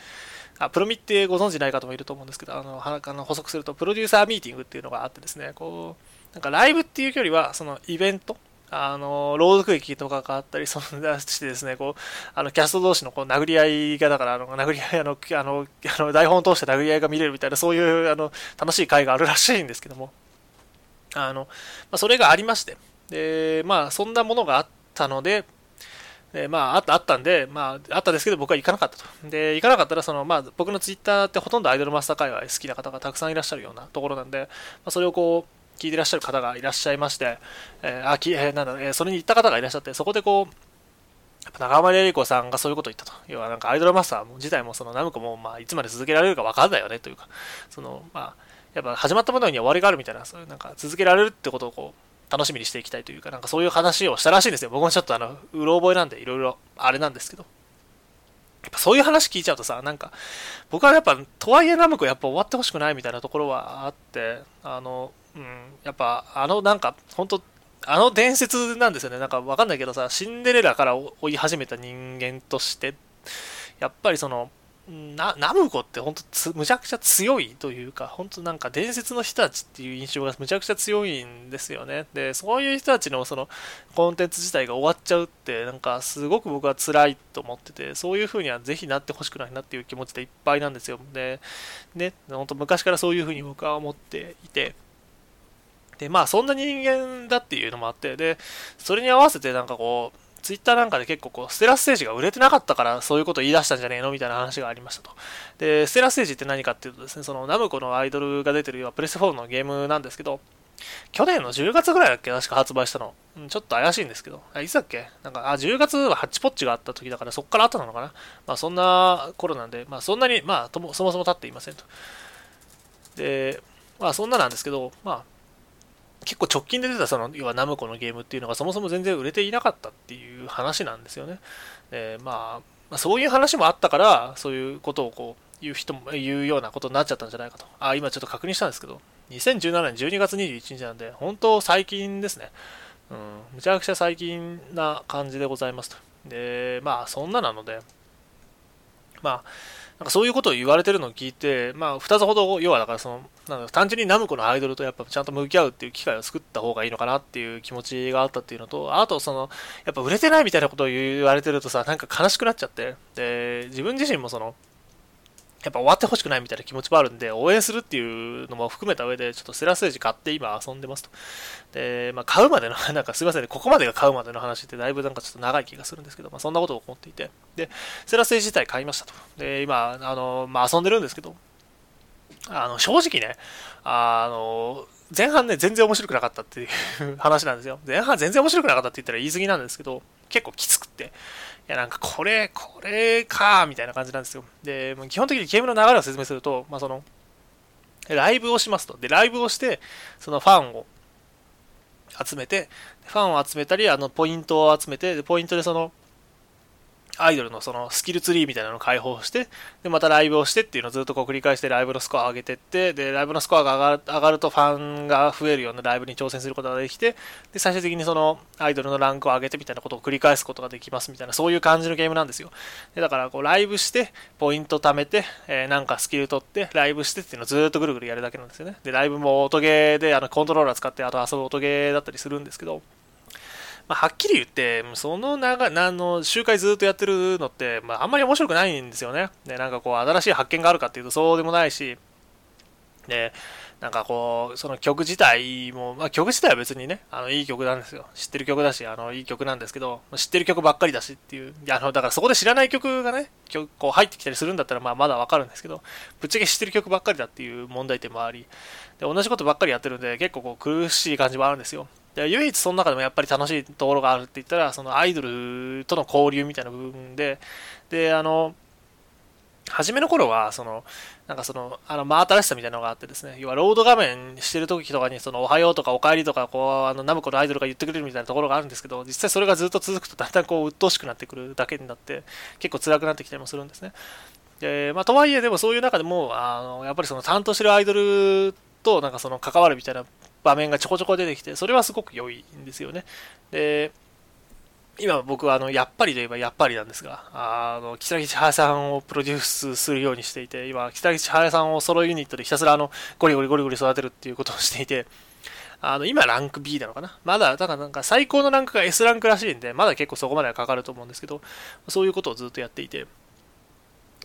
あプロミってご存知ない方もいると思うんですけど、あの、あの補足すると、プロデューサーミーティングっていうのがあってですね、こう、なんかライブっていうよりは、そのイベント、あの、朗読劇とかがあったり、その、してですね、こう、あの、キャスト同士のこう殴り合いが、だから、あの、殴り合い、あの、あの、あの台本を通して殴り合いが見れるみたいな、そういう、あの、楽しい会があるらしいんですけども、あの、まあ、それがありまして、で、まあ、そんなものがあったので、でまあ、あったあったんで、まあ、あったんですけど、僕は行かなかったと。で、行かなかったら、その、まあ、僕のツイッターってほとんどアイドルマスター界隈好きな方がたくさんいらっしゃるようなところなんで、まあ、それをこう、聞いてらっしゃる方がいらっしゃいまして、えー、あきえー、なんだ、えー、それに行った方がいらっしゃって、そこでこう、やっぱ長浜玲子さんがそういうことを言ったと。要はなんかアイドルマスター自体もそのナムコもまあいつまで続けられるか分かんないよねというか、そのまあ、やっぱ始まったものには終わりがあるみたいな、そういうなんか続けられるってことをこう、楽しみにしていきたいというか、なんかそういう話をしたらしいんですよ。僕もちょっとあの、うろ覚えなんでいろいろあれなんですけど。やっぱそういう話聞いちゃうとさ、なんか、僕はやっぱ、とはいえナムコやっぱ終わってほしくないみたいなところはあって、あの、うん、やっぱあのなんか本当あの伝説なんですよね。なんかわかんないけどさシンデレラから追い始めた人間としてやっぱりそのなナムコって本当むちゃくちゃ強いというか本当なんか伝説の人たちっていう印象がむちゃくちゃ強いんですよね。でそういう人たちのそのコンテンツ自体が終わっちゃうってなんかすごく僕は辛いと思っててそういう風にはぜひなってほしくないなっていう気持ちでいっぱいなんですよ。でね本当昔からそういう風に僕は思っていてで、まあ、そんな人間だっていうのもあって、で、それに合わせてなんかこう、ツイッターなんかで結構こう、ステラステージが売れてなかったからそういうこと言い出したんじゃねえのみたいな話がありましたと。で、ステラステージって何かっていうとですね、そのナムコのアイドルが出てるようなプレステ4のゲームなんですけど、去年の10月ぐらいだっけ確か発売したの。うん、ちょっと怪しいんですけど。あ、いつだっけ？なんか、あ、10月はハッチポッチがあった時だからそっから後なのかな？まあそんな頃なんで、まあそんなに、まあともそもそも経っていませんと。で、まあそんななんですけど、まあ結構直近で出たその要はナムコのゲームっていうのがそもそも全然売れていなかったっていう話なんですよね。でまあ、そういう話もあったからそういうことをこう言う人も言うようなことになっちゃったんじゃないかと。あ、今ちょっと確認したんですけど、2017年12月21日なんで、本当最近ですね。うん、むちゃくちゃ最近な感じでございますと。で、まあそんななので、まあ、なんかそういうことを言われてるのを聞いて、まあ、2つほど、要はだからその、なん単純にナムコのアイドルとやっぱちゃんと向き合うっていう機会を作った方がいいのかなっていう気持ちがあったっていうのと、あとその、やっぱ売れてないみたいなことを言われてるとさ、なんか悲しくなっちゃって、で、自分自身もその、やっぱ終わってほしくないみたいな気持ちもあるんで、応援するっていうのも含めた上で、ちょっとセラステージ買って今遊んでますと。で、まあ、買うまでの、なんかすいませんね、ここまでが買うまでの話ってだいぶなんかちょっと長い気がするんですけど、まあ、そんなことを思っていて、で、セラステージ自体買いましたと。で、今、あの、まあ、遊んでるんですけど、あの、正直ね、あの、前半ね、全然面白くなかったっていう 話なんですよ。前半全然面白くなかったって言ったら言い過ぎなんですけど、結構きつくって。いや、なんかこれ、これか、みたいな感じなんですよ。で、基本的にゲームの流れを説明すると、まあ、その、ライブをしますと。で、ライブをして、そのファンを集めて、ファンを集めたり、あの、ポイントを集めて、ポイントでその、アイドルのそのスキルツリーみたいなのを開放して、で、またライブをしてっていうのをずっとこう繰り返してライブのスコアを上げてって、で、ライブのスコアが上がる上がるとファンが増えるようなライブに挑戦することができて、で、最終的にそのアイドルのランクを上げてみたいなことを繰り返すことができますみたいな、そういう感じのゲームなんですよ。で、だからこうライブして、ポイント貯めて、えー、なんかスキル取って、ライブしてっていうのをずっとぐるぐるやるだけなんですよね。で、ライブも音ゲーであのコントローラー使ってあと遊ぶ音ゲーだったりするんですけど、まあ、はっきり言って、その長あの集会ずっとやってるのって、まあ、あんまり面白くないんですよね。で、なんかこう、新しい発見があるかっていうとそうでもないし、で、なんかこう、その曲自体も、まあ、曲自体は別にね、あのいい曲なんですよ。知ってる曲だし、あのいい曲なんですけど、知ってる曲ばっかりだしっていう、あのだからそこで知らない曲がね、曲こう入ってきたりするんだったら、まあ、まだわかるんですけど、ぶっちゃけ知ってる曲ばっかりだっていう問題点もあり、で同じことばっかりやってるんで、結構こう苦しい感じもあるんですよ。で唯一その中でもやっぱり楽しいところがあるって言ったら、そのアイドルとの交流みたいな部分で、で、あの、初めの頃は、その、なんかその、あの、真新しさみたいなのがあってですね、要はロード画面してる時とかに、その、おはようとかお帰りとか、こう、あの、ナムコのアイドルが言ってくれるみたいなところがあるんですけど、実際それがずっと続くと、だんだんこう、鬱陶しくなってくるだけになって、結構辛くなってきたりもするんですね。で、まあ、とはいえ、でもそういう中でも、あの、やっぱりその、担当してるアイドルと、なんかその、関わるみたいな場面がちょこちょこ出てきて、それはすごく良いんですよね。で、今僕はあの、やっぱりといえばやっぱりなんですが、あの、北口隼さんをプロデュースするようにしていて、今、北口隼さんをソロユニットでひたすらあの、ゴリゴリゴリゴリ育てるっていうことをしていて、あの、今ランク B なのかな？まだ、だからなんか最高のランクが S ランクらしいんで、まだ結構そこまではかかると思うんですけど、そういうことをずっとやっていて、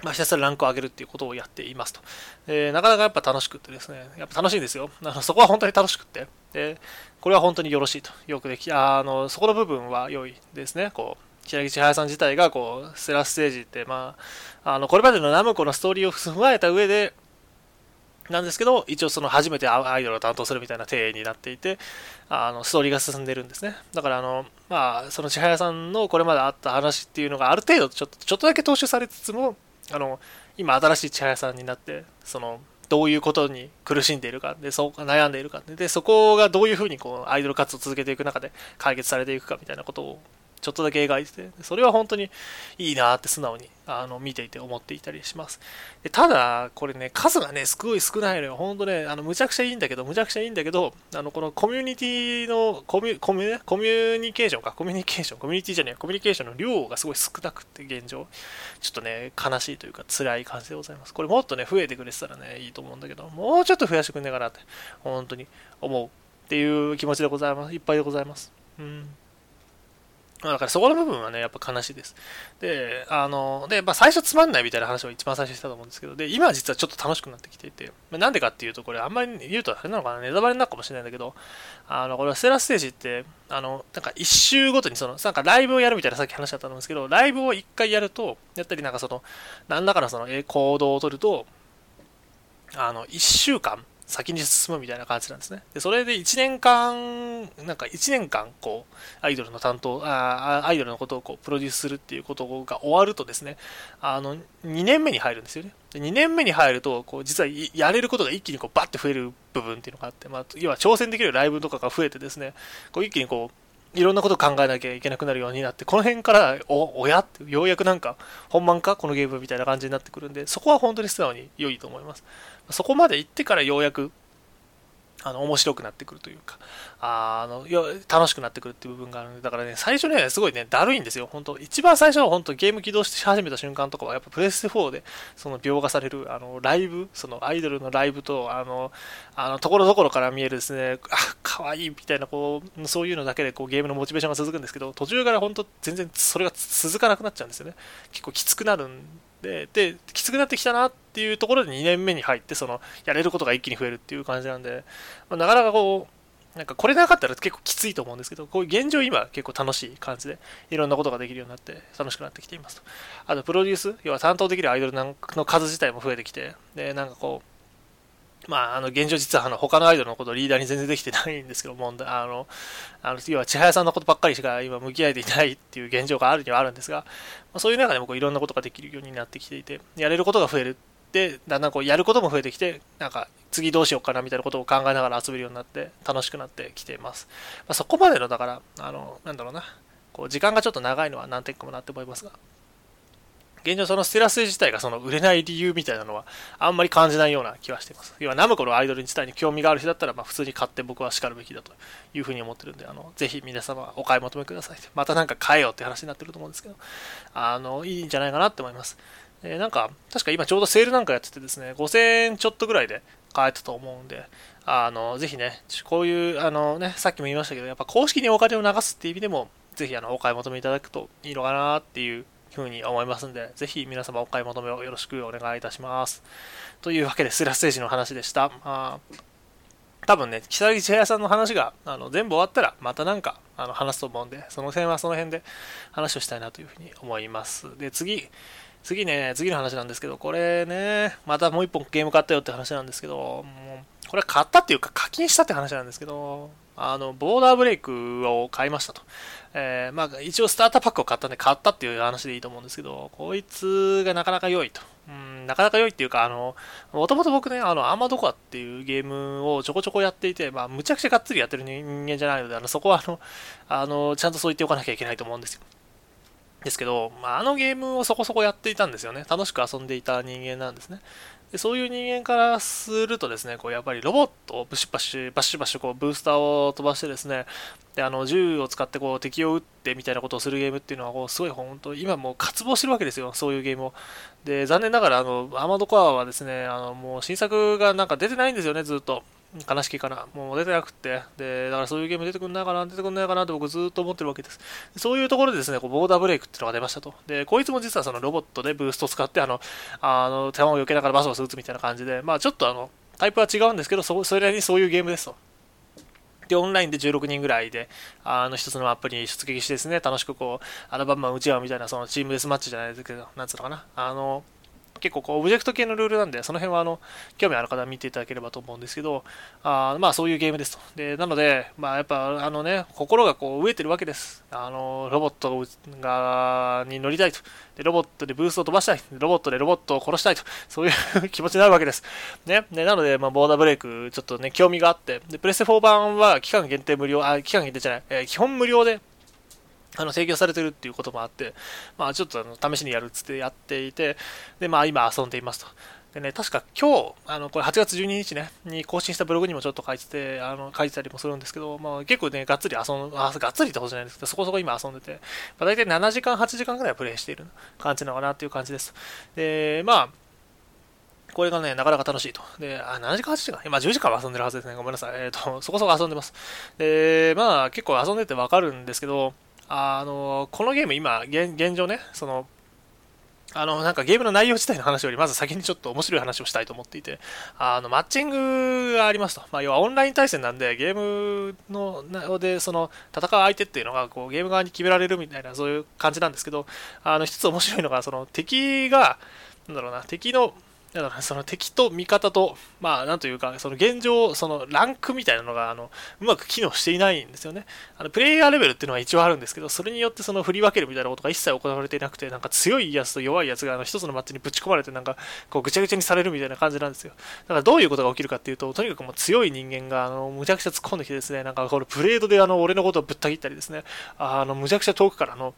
まあ、ひたすらランクを上げるっていうことをやっていますと。えー、なかなかやっぱ楽しくってですね、やっぱ楽しいんですよ。あのそこは本当に楽しくって。で、これは本当によろしいと。よくでき、あの、そこの部分は良いですね。こう、平木千早さん自体が、こう、セラステージって、まあ、あの、これまでのナムコのストーリーを踏まえた上で、なんですけど、一応その初めてアイドルを担当するみたいな体になっていて、あの、ストーリーが進んでるんですね。だからあの、まあ、その千早さんのこれまであった話っていうのがある程度ちょっと、ちょっとだけ踏襲されつつも、あの、今新しい千早さんになって、その、どういうことに苦しんでいるか、で、そう悩んでいるか、で、そこがどういうふうにこう、アイドル活動を続けていく中で解決されていくかみたいなことをちょっとだけ描いてて、それは本当にいいなって素直にあの見ていて思っていたりします。でただ、これね、数がね、すごい少ないのよ。本当ね、あのむちゃくちゃいいんだけど、むちゃくちゃいいんだけど、あのこのコミュニティのコミュコミュ、コミュニケーションか、コミュニケーション、コミュニティじゃねえ、コミュニケーションの量がすごい少なくて、現状、ちょっとね、悲しいというか、辛い感じでございます。これもっとね、増えてくれてたらね、いいと思うんだけど、もうちょっと増やしてくんねえかなって、本当に思うっていう気持ちでございます。いっぱいでございます。うん。だからそこの部分はね、やっぱ悲しいです。で、あの、で、まあ最初つまんないみたいな話を一番最初にしたと思うんですけど、で、今は実はちょっと楽しくなってきていて、まあ、なんでかっていうと、これあんまり言うとあれなのかな、ネタバレになるかもしれないんだけど、あの、これはステラステージって、あの、なんか一周ごとにその、なんかライブをやるみたいなさっき話しちゃったと思うんですけど、ライブを一回やると、やったりなんかその、何らかのそのえ行動を取ると、あの、一週間、先に進むみたいな感じなんですね。で、それで1年間、なんか1年間、こう、アイドルの担当、あアイドルのことをこう、プロデュースするっていうことが終わるとですね、あの、2年目に入るんですよね。で2年目に入ると、こう、実はやれることが一気にこう、バッて増える部分っていうのがあって、まあ、要は挑戦できるライブとかが増えてですね、こう、一気にこう、いろんなこと考えなきゃいけなくなるようになって、この辺から、お、おや？って、ようやくなんか、本番か？このゲームみたいな感じになってくるんで、そこは本当に素直に良いと思います。そこまで行ってからようやくあの面白くなってくるというか、あの楽しくなってくるっていう部分があるので、だからね、最初ね、すごいね、だるいんですよ、本当一番最初は本当ゲーム起動し始めた瞬間とかは、やっぱプレステ4でその描画されるあのライブ、そのアイドルのライブと、あの、あのところどころから見えるですね、あ、可愛いみたいな、こう、そういうのだけでこうゲームのモチベーションが続くんですけど、途中から本当全然それが続かなくなっちゃうんですよね。結構きつくなるんで、で、きつくなってきたなっていうところで2年目に入って、その、やれることが一気に増えるっていう感じなんで、まあ、なかなかこう、なんかこれなかったら結構きついと思うんですけど、こういう現状今結構楽しい感じで、いろんなことができるようになって楽しくなってきていますと。あと、プロデュース、要は担当できるアイドルの数自体も増えてきて、で、なんかこう、まあ、あの現状、実はあの他のアイドルのことをリーダーに全然できてないんですけど、問題あのあの要は千早さんのことばっかりしか今向き合えていないっていう現状があるにはあるんですが、まあ、そういう中でもこういろんなことができるようになってきていて、やれることが増えるで、だんだんこうやることも増えてきて、なんか次どうしようかなみたいなことを考えながら遊べるようになって、楽しくなってきています。まあ、そこまでの、だから、あの、なんだろうな、こう時間がちょっと長いのは何点かもなって思いますが、現状そのステラス自体がその売れない理由みたいなのはあんまり感じないような気はしています。要はナムコのアイドル自体に興味がある人だったらまあ普通に買って僕は叱るべきだというふうに思ってるんで、あのぜひ皆様お買い求めください。またなんか買えよって話になってると思うんですけど、あのいいんじゃないかなって思います。えー、なんか確か今ちょうどセールなんかやっててですね、5000円ちょっとぐらいで買えたと思うんで、あのぜひね、こういうあのね、さっきも言いましたけど、やっぱ公式にお金を流すっていう意味でも、ぜひあのお買い求めいただくといいのかなっていうふうに思いますんで、ぜひ皆様お買い求めをよろしくお願いいたします。というわけで、スラステージの話でした。まあ、多分ね、木更木千早さんの話があの全部終わったら、またなんかあの話すと思うんで、その辺はその辺で話をしたいなというふうに思います。で、次、次ね、次の話なんですけど、これね、またもう一本ゲーム買ったよって話なんですけど、もうこれは買ったっていうか課金したって話なんですけど、あの、ボーダーブレイクを買いましたと。えー、まあ、一応スターターパックを買ったんで買ったっていう話でいいと思うんですけど、こいつがなかなか良いと。うん、なかなか良いっていうか、あの、もともと僕ね、あの、アーマドコアっていうゲームをちょこちょこやっていて、まあ、むちゃくちゃがっつりやってる人間じゃないので、あの、そこはあの、あの、ちゃんとそう言っておかなきゃいけないと思うんですよ。ですけど、まあ、あのゲームをそこそこやっていたんですよね。楽しく遊んでいた人間なんですね。でそういう人間からするとですね、こうやっぱりロボットをブシバシ、バシバシこうブースターを飛ばしてですね、であの銃を使ってこう敵を撃ってみたいなことをするゲームっていうのはこうすごい本当、今もう渇望してるわけですよ、そういうゲームを。で残念ながらあの、アーマードコアはですね、あのもう新作がなんか出てないんですよね、ずっと。悲しきかな。もう出てなくって。で、だからそういうゲーム出てくんないかな、出てくんないかなって僕ずっと思ってるわけです。そういうところでですね、こうボーダーブレイクっていうのが出ましたと。で、こいつも実はそのロボットでブースト使って、あの、あの、手間を避けながらバスバス撃つみたいな感じで、まあちょっとあの、タイプは違うんですけど、そそれにそういうゲームですと。で、オンラインで16人ぐらいで、あの、一つのマップに出撃してですね、楽しくこう、アルバムマン打ち合うみたいな、そのチームデスマッチじゃないですけど、なんつうのかな。あの、結構こうオブジェクト系のルールなんで、その辺はあの興味ある方は見ていただければと思うんですけど、あまあそういうゲームですと。でなので、まあ、やっぱあのね、心がこう飢えてるわけです。あのロボットがに乗りたいとで。ロボットでブースを飛ばしたい。ロボットでロボットを殺したいと。そういう気持ちになるわけです。ね。でなので、まあ、ボーダーブレイク、ちょっとね、興味があって、でプレステ4版は期間限定無料、あ、期間限定じゃない、えー、基本無料で、あの提供されてるっていうこともあって、まあ、ちょっとあの試しにやるっつってやっていて、で、まあ、今遊んでいますと。でね、確か今日、あのこれ8月12日ね、に更新したブログにもちょっと書いてて、あの書いてたりもするんですけど、まあ、結構ね、がっつり遊ん、あ、がっつりってことじゃないですけど、そこそこ今遊んでて、まあ、大体7時間、8時間ぐらいプレイしている感じなのかなっていう感じです。で、まあ、これがね、なかなか楽しいと。で、あ、7時間、8時間？今10時間は遊んでるはずですね。ごめんなさい。えっ、ー、と、そこそこ遊んでます。で、まあ、結構遊んでてわかるんですけど、あのこのゲーム今現、現状ね、その、あの、なんかゲームの内容自体の話より、まず先にちょっと面白い話をしたいと思っていて、あの、マッチングがありますと。まあ、要はオンライン対戦なんで、ゲームの、で、その、戦う相手っていうのが、こう、ゲーム側に決められるみたいな、そういう感じなんですけど、あの、一つ面白いのが、その、敵が、なんだろうな、敵の、だからその敵と味方と、まあなんというか、その現状、そのランクみたいなのがあのうまく機能していないんですよね。あのプレイヤーレベルっていうのは一応あるんですけど、それによってその振り分けるみたいなことが一切行われていなくて、なんか強いやつと弱いやつがあの一つのマッチにぶち込まれて、なんかこうぐちゃぐちゃにされるみたいな感じなんですよ。だからどういうことが起きるかっていうと、とにかくもう強い人間があのむちゃくちゃ突っ込んできてですね、なんかこれブレードであの俺のことをぶった切ったりですね、あのむちゃくちゃ遠くからの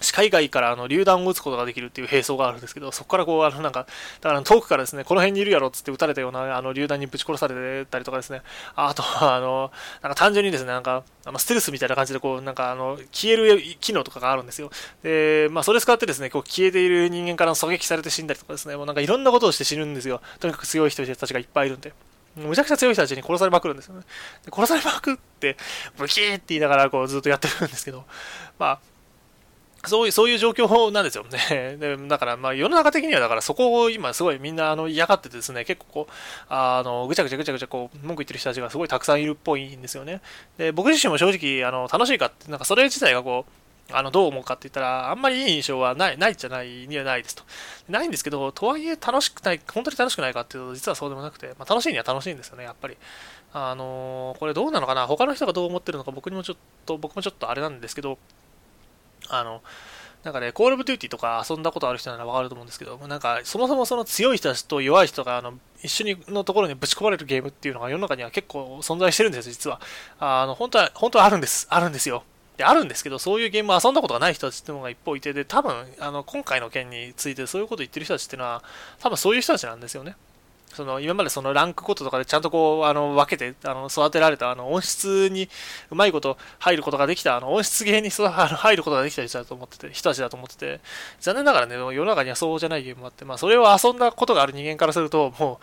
視界外からあの榴弾を撃つことができるっていう兵装があるんですけど、そこからこう、あのなんか、だから遠くからですね、この辺にいるやろっつって撃たれたようなあの榴弾にぶち殺されてたりとかですね、あとは、あの、なんか単純にですね、なんか、あのステルスみたいな感じでこう、なんかあの、消える機能とかがあるんですよ。で、まあそれ使ってですね、こう消えている人間から狙撃されて死んだりとかですね、もうなんかいろんなことをして死ぬんですよ。とにかく強い人たちがいっぱいいるんで。むちゃくちゃ強い人たちに殺されまくるんですよね。で殺されまくって、ブキーって言いながらこうずっとやってるんですけど、まあ、そういう、そういう状況なんですよ ね。でだから、まあ、世の中的には、だから、そこを今、すごいみんな、あの、嫌がっててですね、結構こう、あの、ぐちゃぐちゃぐちゃぐちゃ、こう、文句言ってる人たちがすごいたくさんいるっぽいんですよね。で、僕自身も正直、あの、楽しいかって、なんか、それ自体がこう、あの、どう思うかって言ったら、あんまりいい印象はない、ないじゃないにはないですと。ないんですけど、とはいえ楽しくない、本当に楽しくないかっていうと、実はそうでもなくて、まあ、楽しいには楽しいんですよね、やっぱり。あのこれどうなのかな他の人がどう思ってるのか僕にもちょっと、僕もちょっとあれなんですけど、あの、なんかね、コールオブデューティーとか遊んだことある人ならわかると思うんですけど、なんか、そもそもその強い人たちと弱い人が、あの、一緒にのところにぶち込まれるゲームっていうのが世の中には結構存在してるんですよ、実は。あの、本当は、本当はあるんです。あるんですよ。で、あるんですけど、そういうゲームを遊んだことがない人たちっていうのが一方いて、で、多分、あの、今回の件についてそういうこと言ってる人たちっていうのは、多分そういう人たちなんですよね。その今までそのランクごととかでちゃんとこうあの分けてあの育てられたあの音質にうまいこと入ることができたあの音質芸にあの入ることができた人だと思ってて人たちだと思ってて残念ながらね世の中にはそうじゃないゲームもあってまあそれを遊んだことがある人間からするとも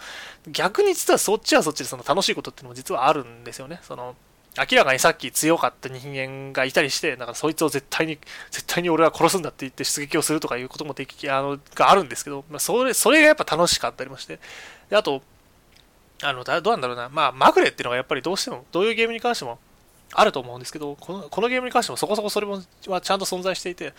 う逆に実はそっちはそっちでその楽しいことっていうのも実はあるんですよね。その明らかにさっき強かった人間がいたりして、なんかそいつを絶対に、絶対に俺は殺すんだって言って出撃をするとかいうこともでき、あの、があるんですけど、まあ、それ、それがやっぱ楽しかったりもして、で、あと、あの、どうなんだろうな、まあ、まぐれっていうのがやっぱりどうしても、どういうゲームに関してもあると思うんですけど、このこのゲームに関してもそこそこそれもはちゃんと存在していて、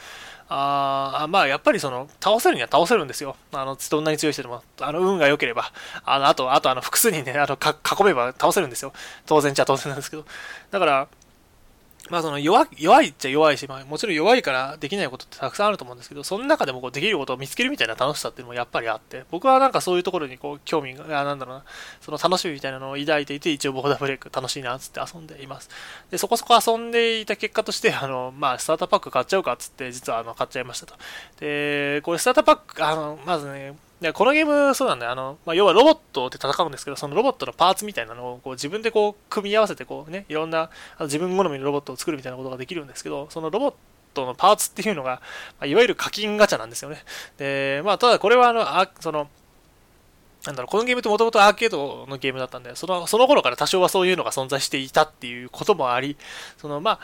あまあ、やっぱりその、倒せるには倒せるんですよ。あの、どんなに強い人でも、あの、運が良ければ、あの、あと、あと、あの、複数人ね、あの、囲めば倒せるんですよ。当然ちゃ当然なんですけど。だから、まあその弱弱いっちゃ弱いし、まあ、もちろん弱いからできないことってたくさんあると思うんですけど、その中でもこうできることを見つけるみたいな楽しさっていうのもやっぱりあって、僕はなんかそういうところにこう興味が、なんだろうな、その楽しみみたいなのを抱いていて、一応ボーダーブレイク楽しいなっつって遊んでいます。で、そこそこ遊んでいた結果として、あの、まあスターターパック買っちゃうかっつって、実はあの買っちゃいましたと。で、これスターターパック、あの、まずね、でこのゲーム、そうなんだよ。あの、まあ、要はロボットで戦うんですけど、そのロボットのパーツみたいなのをこう自分でこう組み合わせて、こうね、いろんなあの自分好みのロボットを作るみたいなことができるんですけど、そのロボットのパーツっていうのが、まあ、いわゆる課金ガチャなんですよね。で、まあ、ただこれはあの、あその、なんだろう、このゲームってもともとアーケードのゲームだったんで、その、その頃から多少はそういうのが存在していたっていうこともあり、その、まあ、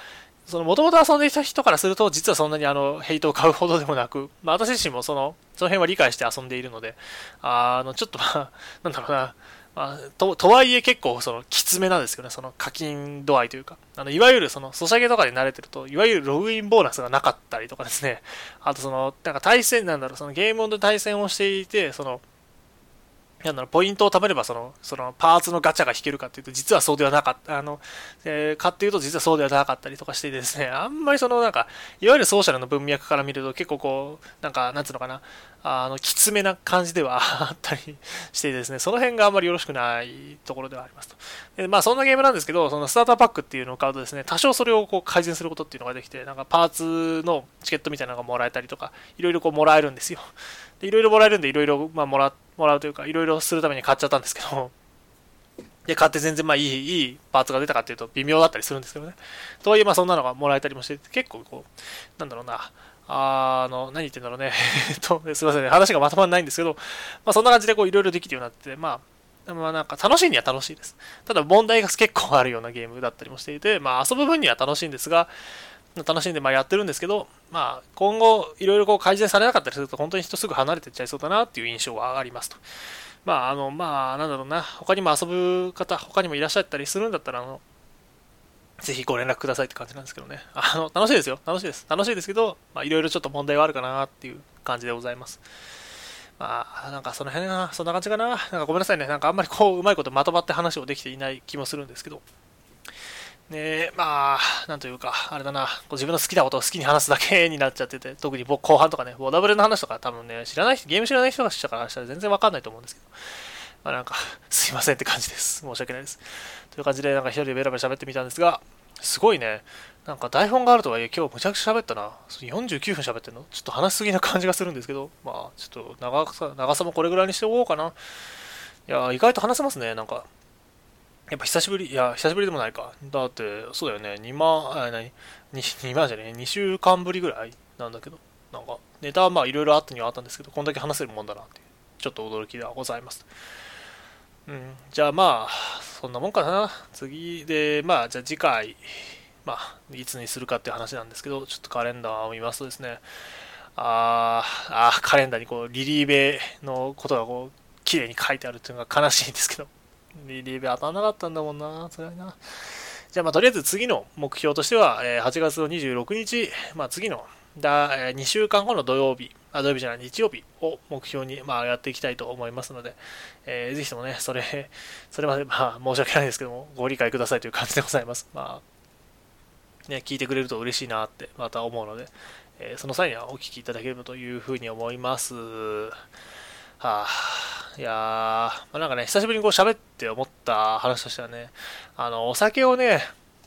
その、もともと遊んでいた人からすると、実はそんなにあの、ヘイトを買うほどでもなく、まあ、私自身もその、その辺は理解して遊んでいるので、あの、ちょっとまあ、なんだろうな、まあ、と、とはいえ結構その、きつめなんですけどね、その課金度合いというか、あの、いわゆるその、ソシャゲとかで慣れてると、いわゆるログインボーナスがなかったりとかですね、あとその、なんか対戦なんだろう、そのゲームで対戦をしていて、その、なんだろう、ポイントを貯めればその、そのパーツのガチャが引けるかっていうと、実はそうではなかった、あの、えー、かっていうと実はそうではなかったりとかしてですね、あんまりそのなんか、いわゆるソーシャルの文脈から見ると結構こう、なんか、なんつうのかな、あの、きつめな感じでは あったりしてですね、その辺があんまりよろしくないところではありますと。でまあそんなゲームなんですけど、そのスターターパックっていうのを買うとですね、多少それをこう改善することっていうのができて、なんかパーツのチケットみたいなのがもらえたりとか、いろいろこうもらえるんですよ。で、いろいろもらえるんで、いろいろ、まあ、もらって、もらうというか、いろいろするために買っちゃったんですけど、で、買って全然まあいい、いいパーツが出たかっていうと微妙だったりするんですけどね。とはいえまあそんなのがもらえたりもして、結構こう、なんだろうな、あの、何言ってんだろうね。えっと、すいませんね。話がまとまらないんですけど、まあそんな感じでこういろいろできるようになって、まあ、まあなんか楽しいには楽しいです。ただ問題が結構あるようなゲームだったりもしていて、まあ遊ぶ分には楽しいんですが、楽しんでまあやってるんですけど、まあ、今後いろいろこう改善されなかったりすると本当に人すぐ離れていっちゃいそうだなっていう印象はありますと。まあ、あの、まあ、なんだろうな、他にも遊ぶ方、他にもいらっしゃったりするんだったら、あの、ぜひご連絡くださいって感じなんですけどね。あの、楽しいですよ。楽しいです。楽しいですけど、まあ、いろいろちょっと問題はあるかなっていう感じでございます。まあ、なんかその辺な、そんな感じかな。なんかごめんなさいね。なんかあんまりこう、うまいことまとまって話をできていない気もするんですけど。ねえまあ、なんというか、あれだな、こう自分の好きなことを好きに話すだけになっちゃってて、特に僕後半とかね、ボダブルの話とか多分ね、知らない人、ゲーム知らない人がしたからしたら全然わかんないと思うんですけど、まあなんか、すいませんって感じです。申し訳ないです。という感じで、なんか一人でベラベラ喋ってみたんですが、すごいね。なんか台本があるとはいえ、今日むちゃくちゃ喋ったな。49分喋ってんの？ちょっと話しすぎな感じがするんですけど、まあ、ちょっと長さ長さもこれぐらいにしておこうかな。いや、意外と話せますね、なんか。やっぱ久しぶり、いや、久しぶりでもないか。だって、そうだよね、2万、あ、何？2, ?2 万じゃね？え、2週間ぶりぐらいなんだけど、なんか、ネタはまあいろいろあったにはあったんですけど、こんだけ話せるもんだなっていう、ちょっと驚きではございます。うん、じゃあまあ、そんなもんかな。次で、まあ、じゃあ次回、まあ、いつにするかっていう話なんですけど、ちょっとカレンダーを見ますとですね、あーあー、カレンダーにこう、リリーベのことがこう、綺麗に書いてあるっていうのが悲しいんですけど、リリーベ当たんなかったんだもんな、辛いな。じゃあまあ、とりあえず次の目標としては、え8月の26日、まあ次のだ、え2週間後の土曜日、あ土曜日じゃない、日曜日を目標に、まあ、やっていきたいと思いますので、えー、ぜひともね、それ、それまで、まあ、申し訳ないですけども、ご理解くださいという感じでございます。まあ、ね、聞いてくれると嬉しいなって、また思うので、えー、その際にはお聞きいただければというふうに思います。はあ、いやー、まあ、なんかね、久しぶりにこう喋って思った話としてはね、あの、お酒をね、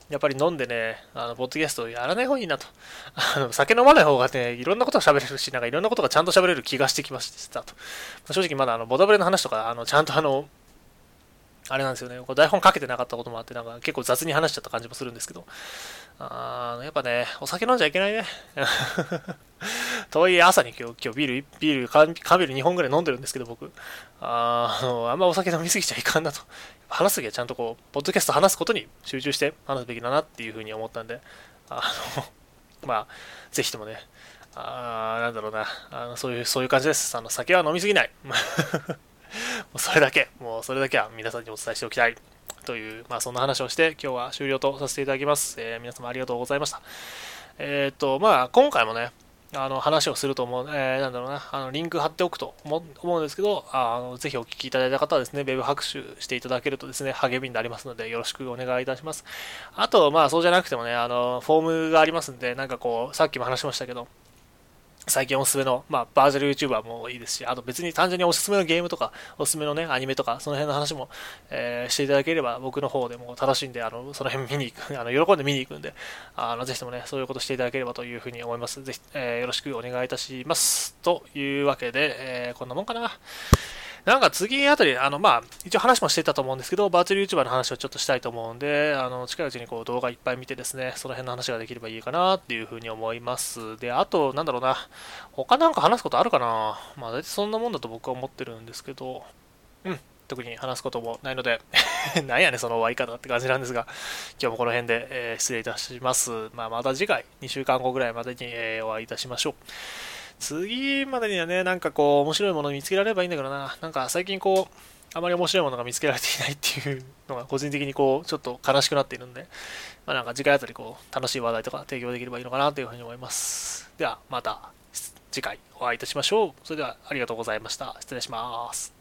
やっぱり飲んでね、あの、ポッドキャストやらない方がいいなと。あの、酒飲まない方がね、いろんなことが喋れるし、なんかいろんなことがちゃんと喋れる気がしてきましたと。正直まだあの、ボタブレの話とか、あの、ちゃんとあの、あれなんですよね、こう台本かけてなかったこともあって、なんか結構雑に話しちゃった感じもするんですけど、あやっぱね、お酒飲んじゃいけないね。とはいえ朝に今日、今日ビール、ビール、缶ビール2本ぐらい飲んでるんですけど、僕。ああんまお酒飲みすぎちゃいかんなと。話すときはちゃんとこう、ポッドキャスト話すことに集中して話すべきだなっていうふうに思ったんで、あの、まあ、ぜひともね、あなんだろうなあの、そういう、そういう感じです。あの、酒は飲みすぎない。もうそれだけ、もうそれだけは皆さんにお伝えしておきたい。という、まあ、そんな話をして、今日は終了とさせていただきます。えー、皆様ありがとうございました。えっ、と、まあ、今回もね、あの話をすると思う、えー、なんだろうな、あのリンク貼っておくと思うんですけど、あのぜひお聞きいただいた方はですね、ウェブ拍手していただけるとですね、励みになりますので、よろしくお願いいたします。あと、まあそうじゃなくてもね、あの、フォームがありますんで、なんかこう、さっきも話しましたけど、最近おすすめの、まあ、バーチャル YouTuber もいいですし、あと別に単純におすすめのゲームとか、おすすめのね、アニメとか、その辺の話も、えー、していただければ、僕の方でも楽しんで、あの、その辺見に行く、あの、喜んで見に行くんで、あの、ぜひともね、そういうことしていただければというふうに思います。ぜひ、えー、よろしくお願いいたします。というわけで、えー、こんなもんかな。なんか次あたり、あの、まあ、一応話もしてたと思うんですけど、バーチャル YouTuber の話をちょっとしたいと思うんで、あの、近いうちにこう動画いっぱい見てですね、その辺の話ができればいいかなっていうふうに思います。で、あと、なんだろうな、他なんか話すことあるかな？まあ、大体そんなもんだと僕は思ってるんですけど、うん、特に話すこともないので なんやねその終わり方って感じなんですが、今日もこの辺で、えー、失礼いたします。まあ、また次回、2週間後ぐらいまでに、えー、お会いいたしましょう。次までにはね、なんかこう、面白いもの見つけられればいいんだけどな。なんか最近こう、あまり面白いものが見つけられていないっていうのが個人的にこう、ちょっと悲しくなっているんで、まあなんか次回あたりこう、楽しい話題とか提供できればいいのかなというふうに思います。では、また次回お会いいたしましょう。それではありがとうございました。失礼します。